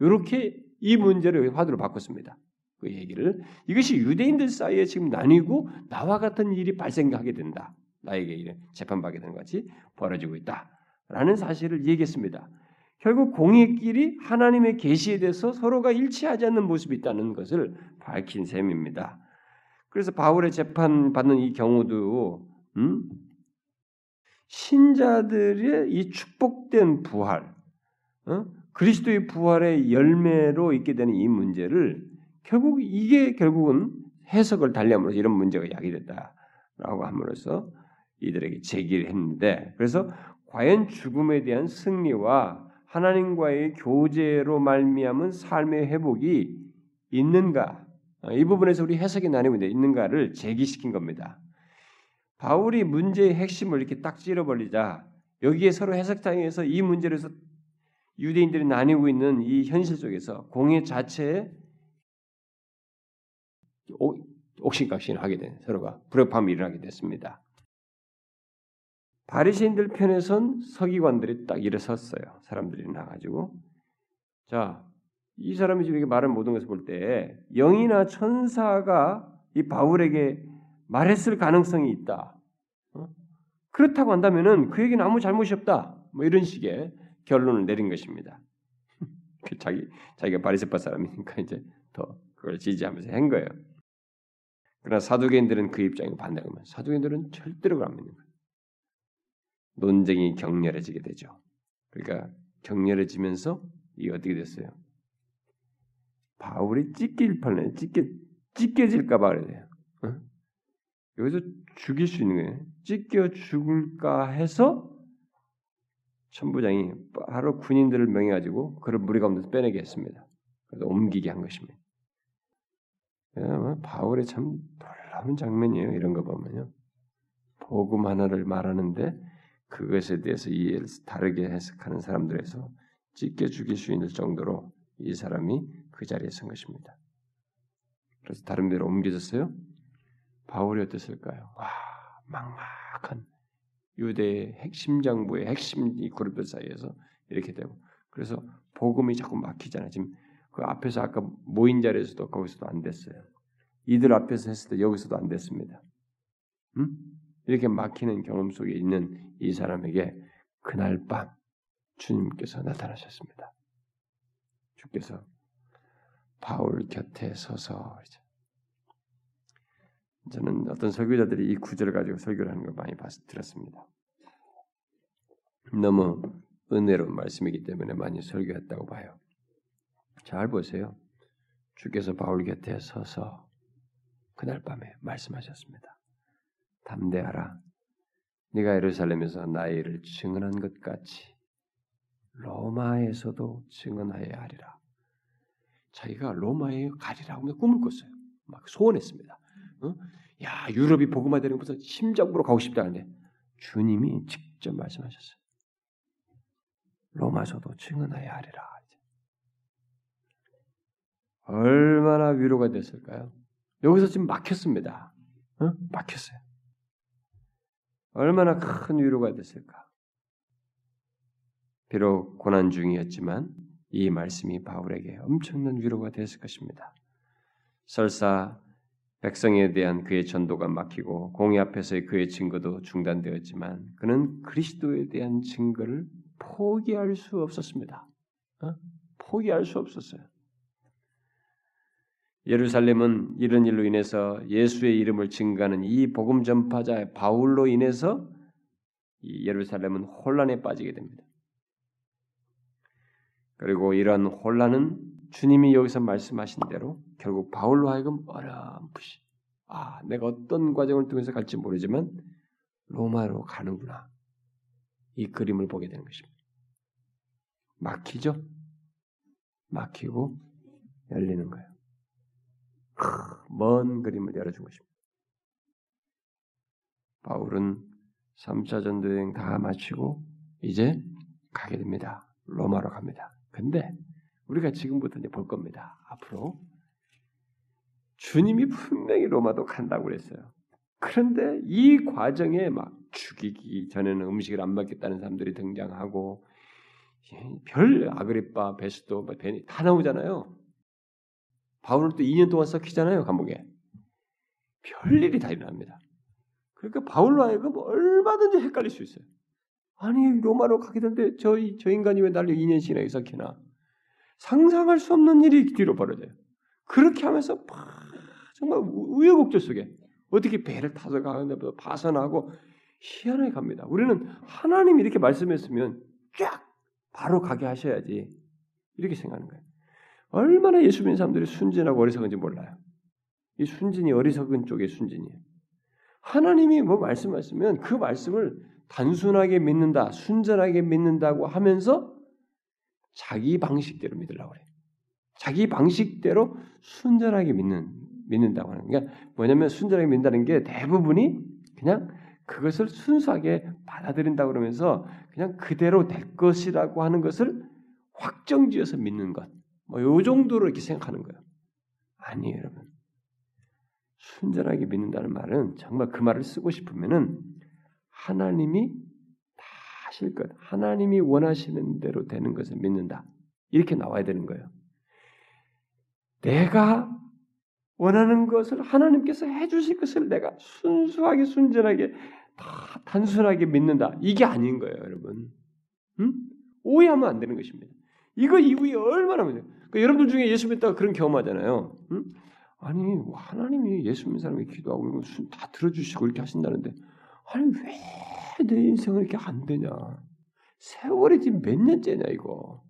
Speaker 1: 이렇게 이 문제를 화두로 바꿨습니다. 그 얘기를 이것이 유대인들 사이에 지금 나뉘고 나와 같은 일이 발생하게 된다. 나에게 이래 재판받게 되는 것이 벌어지고 있다라는 사실을 얘기했습니다. 결국 공의끼리 하나님의 계시에 대해서 서로가 일치하지 않는 모습이 있다는 것을 밝힌 셈입니다. 그래서 바울의 재판 받는 이 경우도 음? 신자들의 이 축복된 부활, 어? 그리스도의 부활의 열매로 있게 되는 이 문제를 결국 이게 결국은 해석을 달리함으로써 이런 문제가 야기됐다라고 함으로써 이들에게 제기를 했는데 그래서 과연 죽음에 대한 승리와 하나님과의 교제로 말미암은 삶의 회복이 있는가? 이 부분에서 우리 해석이 나뉘고 있는가를 제기시킨 겁니다. 바울이 문제의 핵심을 이렇게 딱 찌러버리자 여기에 서로 해석장에서 이 문제를 서 유대인들이 나뉘고 있는 이 현실 속에서 공예 자체에 옥신각신하게 된 서로가 불협화음이 일어나게 됐습니다. 바리새인들 편에선 서기관들이 딱 일어섰어요. 사람들이 나가지고 자, 이 사람이 지금 이렇게 말을 모든 것을 볼 때 영이나 천사가 이 바울에게 말했을 가능성이 있다. 어? 그렇다고 한다면은 그에게는 아무 잘못이 없다. 뭐 이런 식의 결론을 내린 것입니다. 그 자기 자기가 바리새파 사람이니까 이제 더 그걸 지지하면서 한 거예요. 그러나 사두개인들은 그 입장에 반대하면 사두개인들은 절대로 그러면 논쟁이 격렬해지게 되죠. 그러니까 격렬해지면서 이 어떻게 됐어요? 바울이 찢길 뻔해 찢겨 찢겨질까 봐 그래요. 어? 여기서 죽일 수 있는 거예요. 찢겨 죽을까 해서 천부장이 바로 군인들을 명해가지고 그를 무리 가운데서 빼내게 했습니다. 그래서 옮기게 한 것입니다. 뭐 바울의 참 놀라운 장면이에요. 이런 거 보면요. 복음 하나를 말하는데 그것에 대해서 이해를 다르게 해석하는 사람들에서 찢겨 죽일 수 있는 정도로 이 사람이 그 자리에 선 것입니다. 그래서 다른 데로 옮겨졌어요. 바울이 어땠을까요? 와, 막막한 유대의 핵심 장부의 핵심 이 그룹들 사이에서 이렇게 되고 그래서 복음이 자꾸 막히잖아요. 지금 그 앞에서 아까 모인 자리에서도 거기서도 안 됐어요. 이들 앞에서 했을 때 여기서도 안 됐습니다. 음? 이렇게 막히는 경험 속에 있는 이 사람에게 그날 밤 주님께서 나타나셨습니다. 주께서 바울 곁에 서서 저는 어떤 설교자들이 이 구절을 가지고 설교를 하는 걸 많이 봤, 들었습니다. 너무 은혜로운 말씀이기 때문에 많이 설교했다고 봐요. 잘 보세요. 주께서 바울 곁에 서서 그날 밤에 말씀하셨습니다. 담대하라. 네가 예루살렘에서 나의 일을 증언한 것 같이 로마에서도 증언하여야 하리라. 자기가 로마에 가리라고 꿈을 꿨어요. 막 소원했습니다. 어? 야 유럽이 복음화 되는 것보다 심장으로 가고 싶다는데 주님이 직접 말씀하셨어요. 로마서도 증언하여야 하리라. 얼마나 위로가 됐을까요? 여기서 지금 막혔습니다. 어? 막혔어요. 얼마나 큰 위로가 됐을까? 비록 고난 중이었지만 이 말씀이 바울에게 엄청난 위로가 됐을 것입니다. 설사 백성에 대한 그의 전도가 막히고 공의 앞에서의 그의 증거도 중단되었지만 그는 그리스도에 대한 증거를 포기할 수 없었습니다. 어? 포기할 수 없었어요. 예루살렘은 이런 일로 인해서 예수의 이름을 증가하는 이 복음 전파자 바울로 인해서 이 예루살렘은 혼란에 빠지게 됩니다. 그리고 이러한 혼란은 주님이 여기서 말씀하신 대로 결국 바울로 하여금 어렴풋이 아 내가 어떤 과정을 통해서 갈지 모르지만 로마로 가는구나 이 그림을 보게 되는 것입니다. 막히죠? 막히고 열리는 거예요. 먼 그림을 열어준 것입니다. 바울은 3차 전도여행 다 마치고 이제 가게 됩니다. 로마로 갑니다. 근데 우리가 지금부터 이제 볼 겁니다. 앞으로 주님이 분명히 로마도 간다고 그랬어요. 그런데 이 과정에 막 죽이기 전에는 음식을 안 먹겠다는 사람들이 등장하고 별 아그리파, 베스도, 뭐 베니 다 나오잖아요. 바울을 또 2년 동안 썩히잖아요, 감옥에. 별 일이 다 일어납니다. 그러니까 바울로 하여금 얼마든지 헷갈릴 수 있어요. 아니 로마로 가게 되는데 저, 저 인간이 왜 나를 2년씩이나 썩히나 상상할 수 없는 일이 뒤로 벌어져요. 그렇게 하면서 정말 우여곡절 속에 어떻게 배를 타서 가는데 파선하고 희한하게 갑니다. 우리는 하나님이 이렇게 말씀했으면 쫙 바로 가게 하셔야지 이렇게 생각하는 거예요. 얼마나 예수 믿는 사람들이 순진하고 어리석은지 몰라요. 이 순진이 어리석은 쪽의 순진이에요. 하나님이 뭐 말씀하시면 그 말씀을 단순하게 믿는다, 순전하게 믿는다고 하면서 자기 방식대로 믿으려고 그래요. 자기 방식대로 순전하게 믿는 믿는다고 하는 게 뭐냐면 순전하게 믿는다는 게 대부분이 그냥 그것을 순수하게 받아들인다 그러면서 그냥 그대로 될 것이라고 하는 것을 확정지어서 믿는 것. 뭐 요 정도로 이렇게 생각하는 거예요. 아니에요, 여러분. 순전하게 믿는다는 말은 정말 그 말을 쓰고 싶으면은 하나님이 다 하실 것, 하나님이 원하시는 대로 되는 것을 믿는다. 이렇게 나와야 되는 거예요. 내가 원하는 것을 하나님께서 해주실 것을 내가 순수하게 순전하게 다 단순하게 믿는다. 이게 아닌 거예요, 여러분. 음? 오해하면 안 되는 것입니다. 이거 이후에 얼마나 많아요. 그러니까 여러분들 중에 예수 믿다가 그런 경험하잖아요. 응? 아니 하나님이 예수 믿는 사람이 기도하고 이거 다 들어주시고 이렇게 하신다는데 아니 왜 내 인생은 이렇게 안 되냐? 세월이 지금 몇 년째냐 이거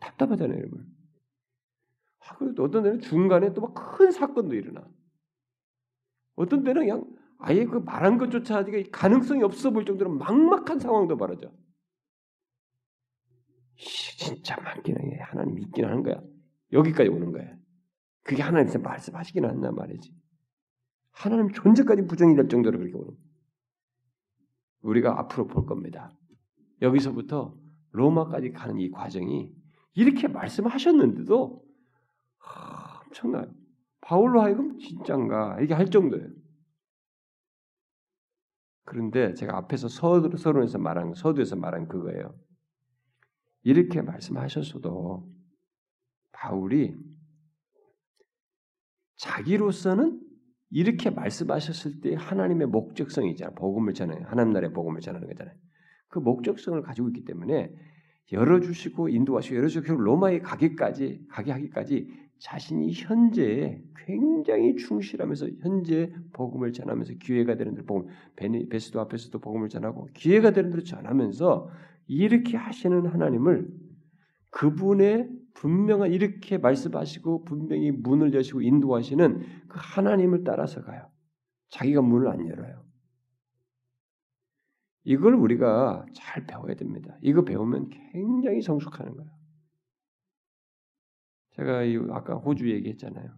Speaker 1: 답답하잖아요, 여러분. 아, 그래도 어떤 데는 중간에 또 막 큰 사건도 일어나. 어떤 때는 그냥 아예 그 말한 것조차 가능성이 없어 보일 정도로 막막한 상황도 벌어져. 진짜 맞기는 해. 하나님 있긴 하는 거야. 여기까지 오는 거야. 그게 하나님께서 말씀하시긴 한단 말이지. 하나님 존재까지 부정이 될 정도로 그렇게 오는 거야. 우리가 앞으로 볼 겁니다. 여기서부터 로마까지 가는 이 과정이 이렇게 말씀하셨는데도 엄청나요. 바울로 하여금 진짠가 이게 할 정도예요. 그런데 제가 앞에서 서론에서 말한 서두에서 말한 그거예요. 이렇게 말씀하셨어도 바울이 자기로서는 이렇게 말씀하셨을 때 하나님의 목적성이 있잖아요. 복음을 전하는 하나님 나라의 복음을 전하는 거잖아요. 그 목적성을 가지고 있기 때문에 열어주시고 인도하시고 열어주시고 로마에 가기까지 가게 하기까지 자신이 현재에 굉장히 충실하면서 현재 복음을 전하면서 기회가 되는 대로 복음 베스도 앞에서도 복음을 전하고 기회가 되는 대로 전하면서 이렇게 하시는 하나님을 그분의 분명한 이렇게 말씀하시고 분명히 문을 여시고 인도하시는 그 하나님을 따라서 가요. 자기가 문을 안 열어요. 이걸 우리가 잘 배워야 됩니다. 이거 배우면 굉장히 성숙하는 거예요. 제가 아까 호주 얘기했잖아요.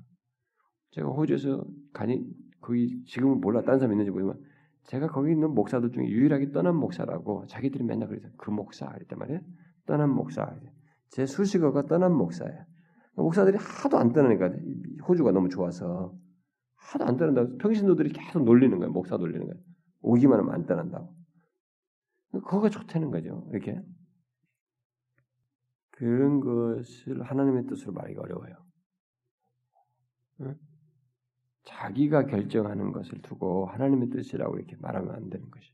Speaker 1: 제가 호주에서 가니 거기 지금은 몰라 딴 사람 있는지 모르지만 제가 거기 있는 목사들 중에 유일하게 떠난 목사라고 자기들이 맨날 그래서 그 목사 이랬단 말이에요. 떠난 목사. 제 수식어가 떠난 목사예요. 목사들이 하도 안 떠나니까 호주가 너무 좋아서 하도 안 떠난다고 평신도들이 계속 놀리는 거예요. 목사 놀리는 거예요. 오기만 하면 안 떠난다고. 그거가 좋다는 거죠. 이렇게 그런 것을 하나님의 뜻으로 말하기 어려워요. 응? 자기가 결정하는 것을 두고 하나님의 뜻이라고 이렇게 말하면 안 되는 것이.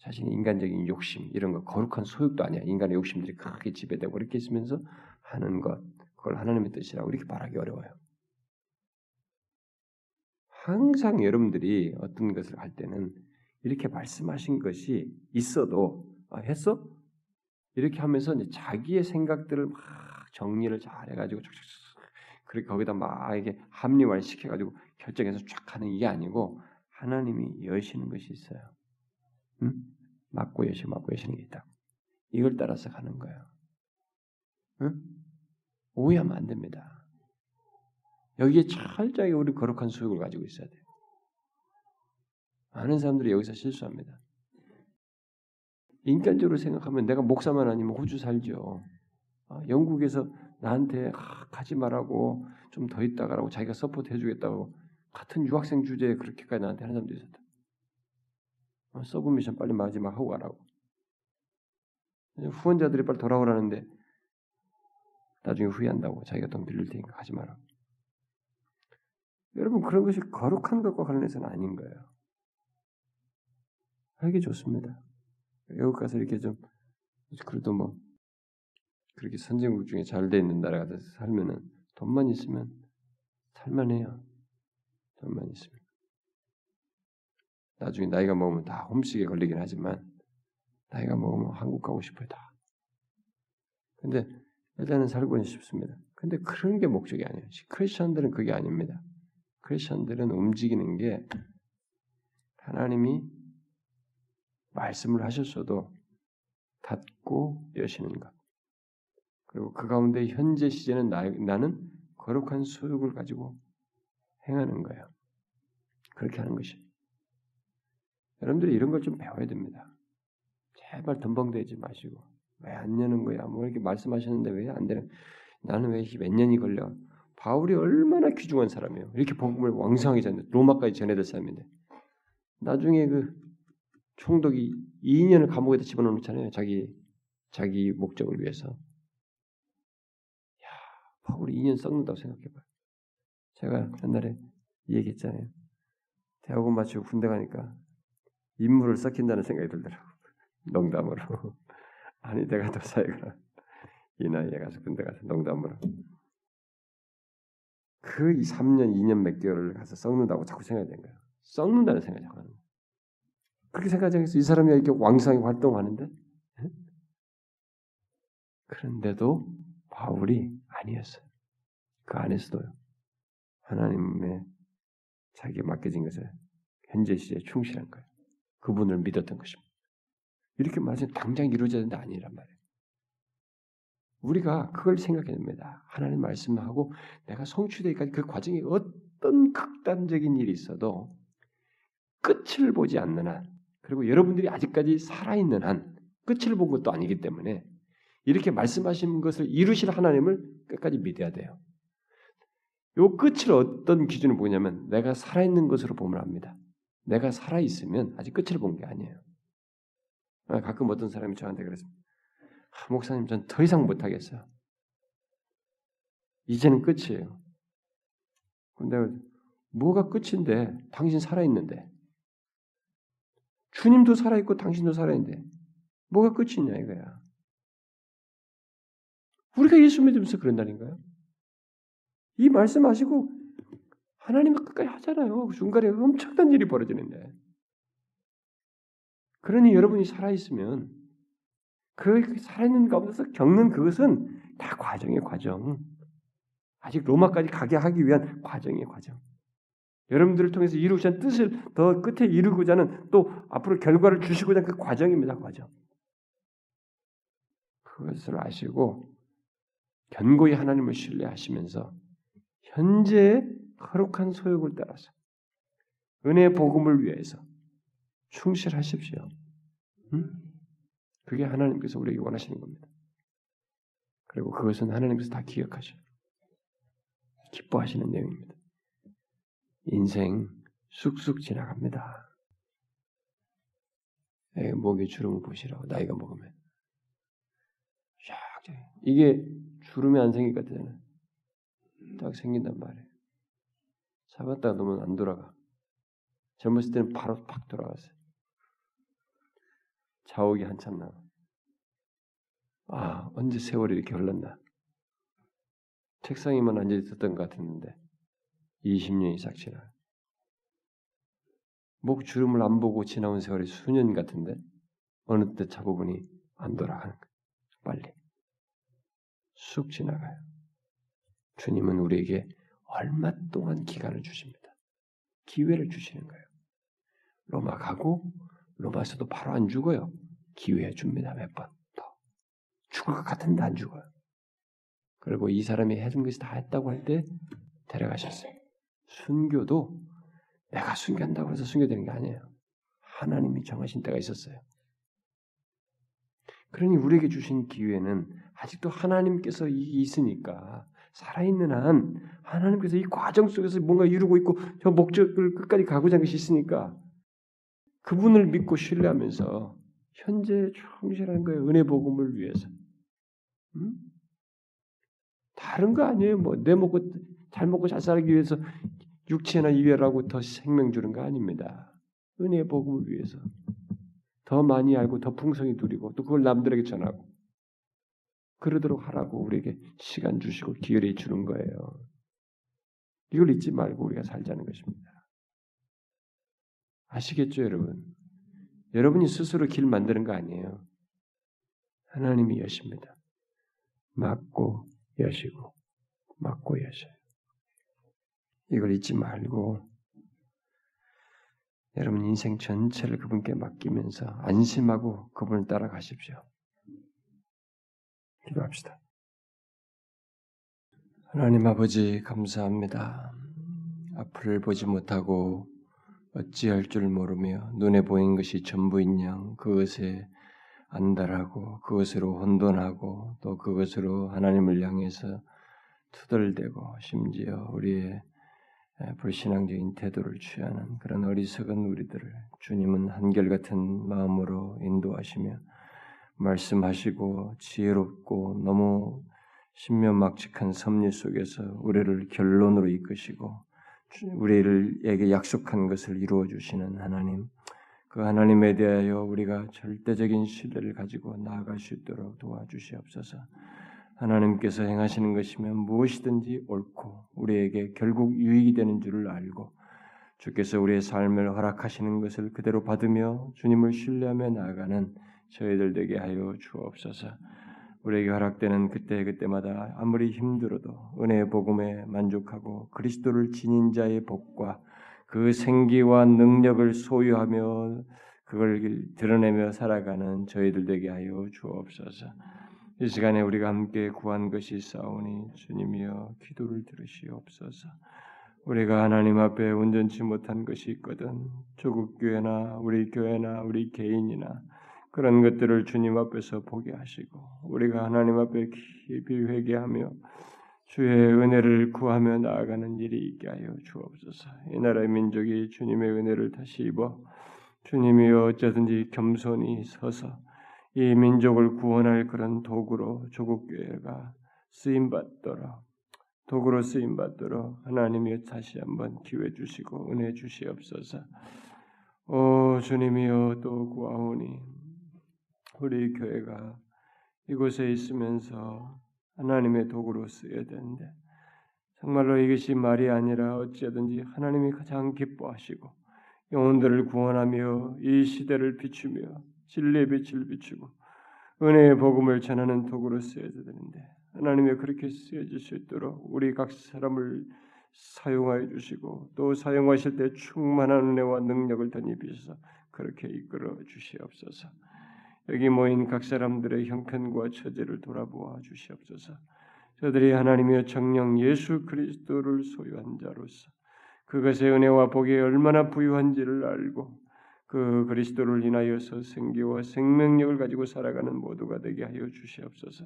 Speaker 1: 자신의 인간적인 욕심 이런 거 거룩한 소욕도 아니야. 인간의 욕심들이 크게 지배되고 이렇게 있으면서 하는 것 그걸 하나님의 뜻이라고 이렇게 말하기 어려워요. 항상 여러분들이 어떤 것을 할 때는 이렇게 말씀하신 것이 있어도 아, 했어? 이렇게 하면서 이제 자기의 생각들을 막 정리를 잘 해가지고 그렇게 거기다 막 이게 합리화를 시켜가지고 결정해서 쫙 하는 이게 아니고 하나님이 여시는 것이 있어요. 응? 맞고 여시고 맞고 여시는 게 있다. 이걸 따라서 가는 거예요. 응? 오해하면 안 됩니다. 여기에 철저하게 우리 거룩한 소욕을 가지고 있어야 돼요. 많은 사람들이 여기서 실수합니다. 인간적으로 생각하면 내가 목사만 아니면 호주 살죠. 아, 영국에서 나한테 아, 가지 말라고 좀 더 있다가라고 자기가 support 해주겠다고 같은 유학생 주제에 그렇게까지 나한테 하는 사람도 있었다. 어, 서브미션 빨리 마지막 하고 가라고. 후원자들이 빨리 돌아오라는데 나중에 후회한다고 자기가 돈 빌릴 테니까 하지 마라. 여러분 그런 것이 거룩한 것과 관련해서는 아닌 거예요. 하기 좋습니다. 외국 가서 이렇게 좀 그래도 뭐 그렇게 선진국 중에 잘 돼 있는 나라 가서 살면은 돈만 있으면 살만해요. 돈만 있으면. 나중에 나이가 먹으면 다 홈식에 걸리긴 하지만 나이가 먹으면 한국 가고 싶어요 다. 근데 일단은 살고는 싶습니다. 근데 그런 게 목적이 아니에요. 크리스천들은 그게 아닙니다. 크리스천들은 움직이는 게 하나님이 말씀을 하셨어도 닫고 여시는 것. 그리고 그 가운데 현재 시제는 나, 나는 거룩한 소욕을 가지고 행하는 거예요. 그렇게 하는 것이. 여러분들이 이런 걸 좀 배워야 됩니다. 제발 덤벙대지 마시고 왜 안 여는 거야? 뭐 이렇게 말씀하셨는데 왜 안 되는? 나는 왜 몇 년이 걸려? 바울이 얼마나 귀중한 사람이에요. 이렇게 복음을 왕성하게 전해 로마까지 전해될 사람인데 나중에 그 총독이 2년을 감옥에다 집어넣잖아요. 자기 자기 목적을 위해서. 야, 바울이 2년 썩는다고 생각해봐요. 제가 옛날에 얘기했잖아요. 대학원 마치고 군대 가니까 인물을 썩힌다는 생각이 들더라고. 농담으로. 아니 내가 더 사회가 이 나이에 가서 군대 가서 농담으로. 그 3년, 2년 몇 개월을 가서 썩는다고 자꾸 생각이 된 거예요. 썩는다는 생각이 자꾸 하는 거예요. 그렇게 생각하겠어. 이 사람이 이렇게 왕성하게 활동하는데? 그런데도 바울이 아니었어요. 그 안에서도요. 하나님의
Speaker 2: 자기가 맡겨진 것을 현재 시제에 충실한 거예요. 그분을 믿었던 것입니다. 이렇게 말하면 당장 이루어져야 게 아니란 말이에요. 우리가 그걸 생각해야 됩니다. 하나님 말씀하고 내가 성취되기까지 그 과정에 어떤 극단적인 일이 있어도 끝을 보지 않는 한, 그리고 여러분들이 아직까지 살아있는 한, 끝을 본 것도 아니기 때문에 이렇게 말씀하신 것을 이루실 하나님을 끝까지 믿어야 돼요. 요 끝을 어떤 기준을 보냐면 내가 살아있는 것으로 보면 합니다. 내가 살아있으면 아직 끝을 본 게 아니에요. 아, 가끔 어떤 사람이 저한테 그랬습니다. 아, 목사님, 전 더 이상 못하겠어요. 이제는 끝이에요. 근데 뭐가 끝인데? 당신 살아있는데. 주님도 살아있고 당신도 살아있는데. 뭐가 끝이냐 이거야. 우리가 예수 믿으면서 그런다니까요. 이 말씀하시고 하나님은 끝까지 하잖아요. 중간에 엄청난 일이 벌어지는데. 그러니 여러분이 살아있으면 그 살아있는 가운데서 겪는 그것은 다 과정의 과정. 아직 로마까지 가게 하기 위한 과정의 과정. 여러분들을 통해서 이루고자 하는 뜻을 더 끝에 이루고자 하는 또 앞으로 결과를 주시고자 하는 그 과정입니다. 과정. 그것을 아시고 견고히 하나님을 신뢰하시면서 현재 거룩한 소욕을 따라서 은혜의 복음을 위해서 충실하십시오. 응? 그게 하나님께서 우리에게 원하시는 겁니다. 그리고 그것은 하나님께서 다 기억하셔. 기뻐하시는 내용입니다. 인생 쑥쑥 지나갑니다. 목에 주름을 보시라고 나이가 먹으면 이게 주름이 안 생길 것 같잖아요. 딱 생긴단 말이에요. 잡았다가 놓으면 안 돌아가. 젊었을 때는 바로 팍 돌아갔어요. 자옥이 한참 남아. 아, 언제 세월이 이렇게 흘렀나. 책상에만 앉아 있었던 것 같았는데 20년이 싹 지나. 목 주름을 안 보고 지나온 세월이 수년 같은데 어느 때 잡아보니 안 돌아가는 거예요. 빨리. 쑥 지나가요. 주님은 우리에게 얼마 동안 기간을 주십니다. 기회를 주시는 거예요. 로마 가고 로마에서도 바로 안 죽어요. 기회 줍니다. 몇 번 더. 죽을 것 같은데 안 죽어요. 그리고 이 사람이 해준 것이 다 했다고 할 때 데려가셨어요. 순교도 내가 순교한다고 해서 순교되는 게 아니에요. 하나님이 정하신 때가 있었어요. 그러니 우리에게 주신 기회는 아직도 하나님께서 있으니까 살아있는 한 하나님께서 이 과정 속에서 뭔가 이루고 있고 저 목적을 끝까지 가고자 하는 것이 있으니까 그분을 믿고 신뢰하면서 현재 충실한 거예요. 은혜 복음을 위해서. 음? 다른 거 아니에요. 뭐 내 먹고 잘 먹고 잘 살기 위해서 육체나 이별하고 더 생명 주는 거 아닙니다. 은혜 복음을 위해서 더 많이 알고 더 풍성히 누리고 또 그걸 남들에게 전하고 그러도록 하라고 우리에게 시간 주시고 기회를 주는 거예요. 이걸 잊지 말고 우리가 살자는 것입니다. 아시겠죠, 여러분? 여러분이 스스로 길 만드는 거 아니에요. 하나님이 여십니다. 막고 여시고 막고 여셔요. 이걸 잊지 말고 여러분 인생 전체를 그분께 맡기면서 안심하고 그분을 따라가십시오. 기도합시다. 하나님 아버지 감사합니다. 앞을 보지 못하고 어찌할 줄 모르며 눈에 보인 것이 전부인 양 그것에 안달하고 그것으로 혼돈하고 또 그것으로 하나님을 향해서 투덜대고 심지어 우리의 불신앙적인 태도를 취하는 그런 어리석은 우리들을 주님은 한결같은 마음으로 인도하시며 말씀하시고 지혜롭고 너무 신면막측한 섭리 속에서 우리를 결론으로 이끄시고 우리에게 약속한 것을 이루어 주시는 하나님, 그 하나님에 대하여 우리가 절대적인 신뢰를 가지고 나아갈 수 있도록 도와주시옵소서. 하나님께서 행하시는 것이면 무엇이든지 옳고 우리에게 결국 유익이 되는 줄을 알고 주께서 우리의 삶을 허락하시는 것을 그대로 받으며 주님을 신뢰하며 나아가는 저희들 되게 하여 주옵소서. 우리에게 허락되는 그때 그때마다 아무리 힘들어도 은혜의 복음에 만족하고 그리스도를 지닌 자의 복과 그 생기와 능력을 소유하며 그걸 드러내며 살아가는 저희들 되게 하여 주옵소서. 이 시간에 우리가 함께 구한 것이 싸우니 주님이여 기도를 들으시옵소서. 우리가 하나님 앞에 온전치 못한 것이 있거든 조국 교회나 우리 교회나 우리 개인이나 그런 것들을 주님 앞에서 보게 하시고 우리가 하나님 앞에 깊이 회개하며 주의 은혜를 구하며 나아가는 일이 있게 하여 주옵소서. 이 나라의 민족이 주님의 은혜를 다시 입어 주님이 어쩌든지 겸손히 서서 이 민족을 구원할 그런 도구로 조국 교회가 쓰임 받도록 도구로 쓰임 받도록 하나님이 다시 한번 기회 주시고 은혜 주시옵소서. 오 주님이여 또 구하오니 우리 교회가 이곳에 있으면서 하나님의 도구로 쓰여야 되는데 정말로 이것이 말이 아니라 어찌하든지 하나님이 가장 기뻐하시고 영혼들을 구원하며 이 시대를 비추며 진리의 빛을 비추고 은혜의 복음을 전하는 도구로 쓰여야 되는데 하나님이 그렇게 쓰여질 수 있도록 우리 각 사람을 사용하여 주시고 또 사용하실 때 충만한 은혜와 능력을 덧입히셔서 그렇게 이끌어 주시옵소서. 여기 모인 각 사람들의 형편과 처제를 돌아보아 주시옵소서. 저들이 하나님의 정령 예수 그리스도를 소유한 자로서 그것의 은혜와 복이 얼마나 부유한지를 알고 그 그리스도를 인하여서 생기와 생명력을 가지고 살아가는 모두가 되게 하여 주시옵소서.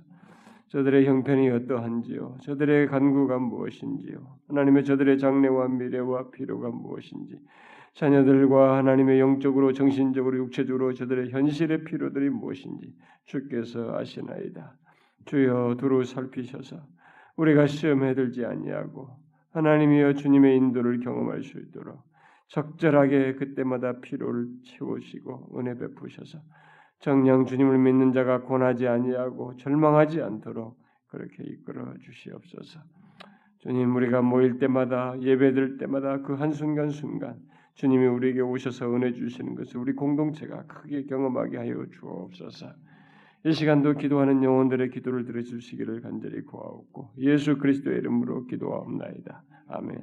Speaker 2: 저들의 형편이 어떠한지요? 저들의 간구가 무엇인지요? 하나님의 저들의 장래와 미래와 필요가 무엇인지 자녀들과 하나님의 영적으로 정신적으로 육체적으로 저들의 현실의 필요들이 무엇인지 주께서 아시나이다. 주여 두루 살피셔서 우리가 시험에 들지 아니하고 하나님이여 주님의 인도를 경험할 수 있도록 적절하게 그때마다 필요를 채우시고 은혜 베푸셔서 정령 주님을 믿는 자가 고나지 아니하고 절망하지 않도록 그렇게 이끌어 주시옵소서. 주님 우리가 모일 때마다 예배들 때마다 그 한순간 순간 주님이 우리에게 오셔서 은혜 주시는 것을 우리 공동체가 크게 경험하게 하여 주옵소서. 이 시간도 기도하는 영혼들의 기도를 들어주시기를 간절히 구하옵고 예수 그리스도의 이름으로 기도하옵나이다. 아멘.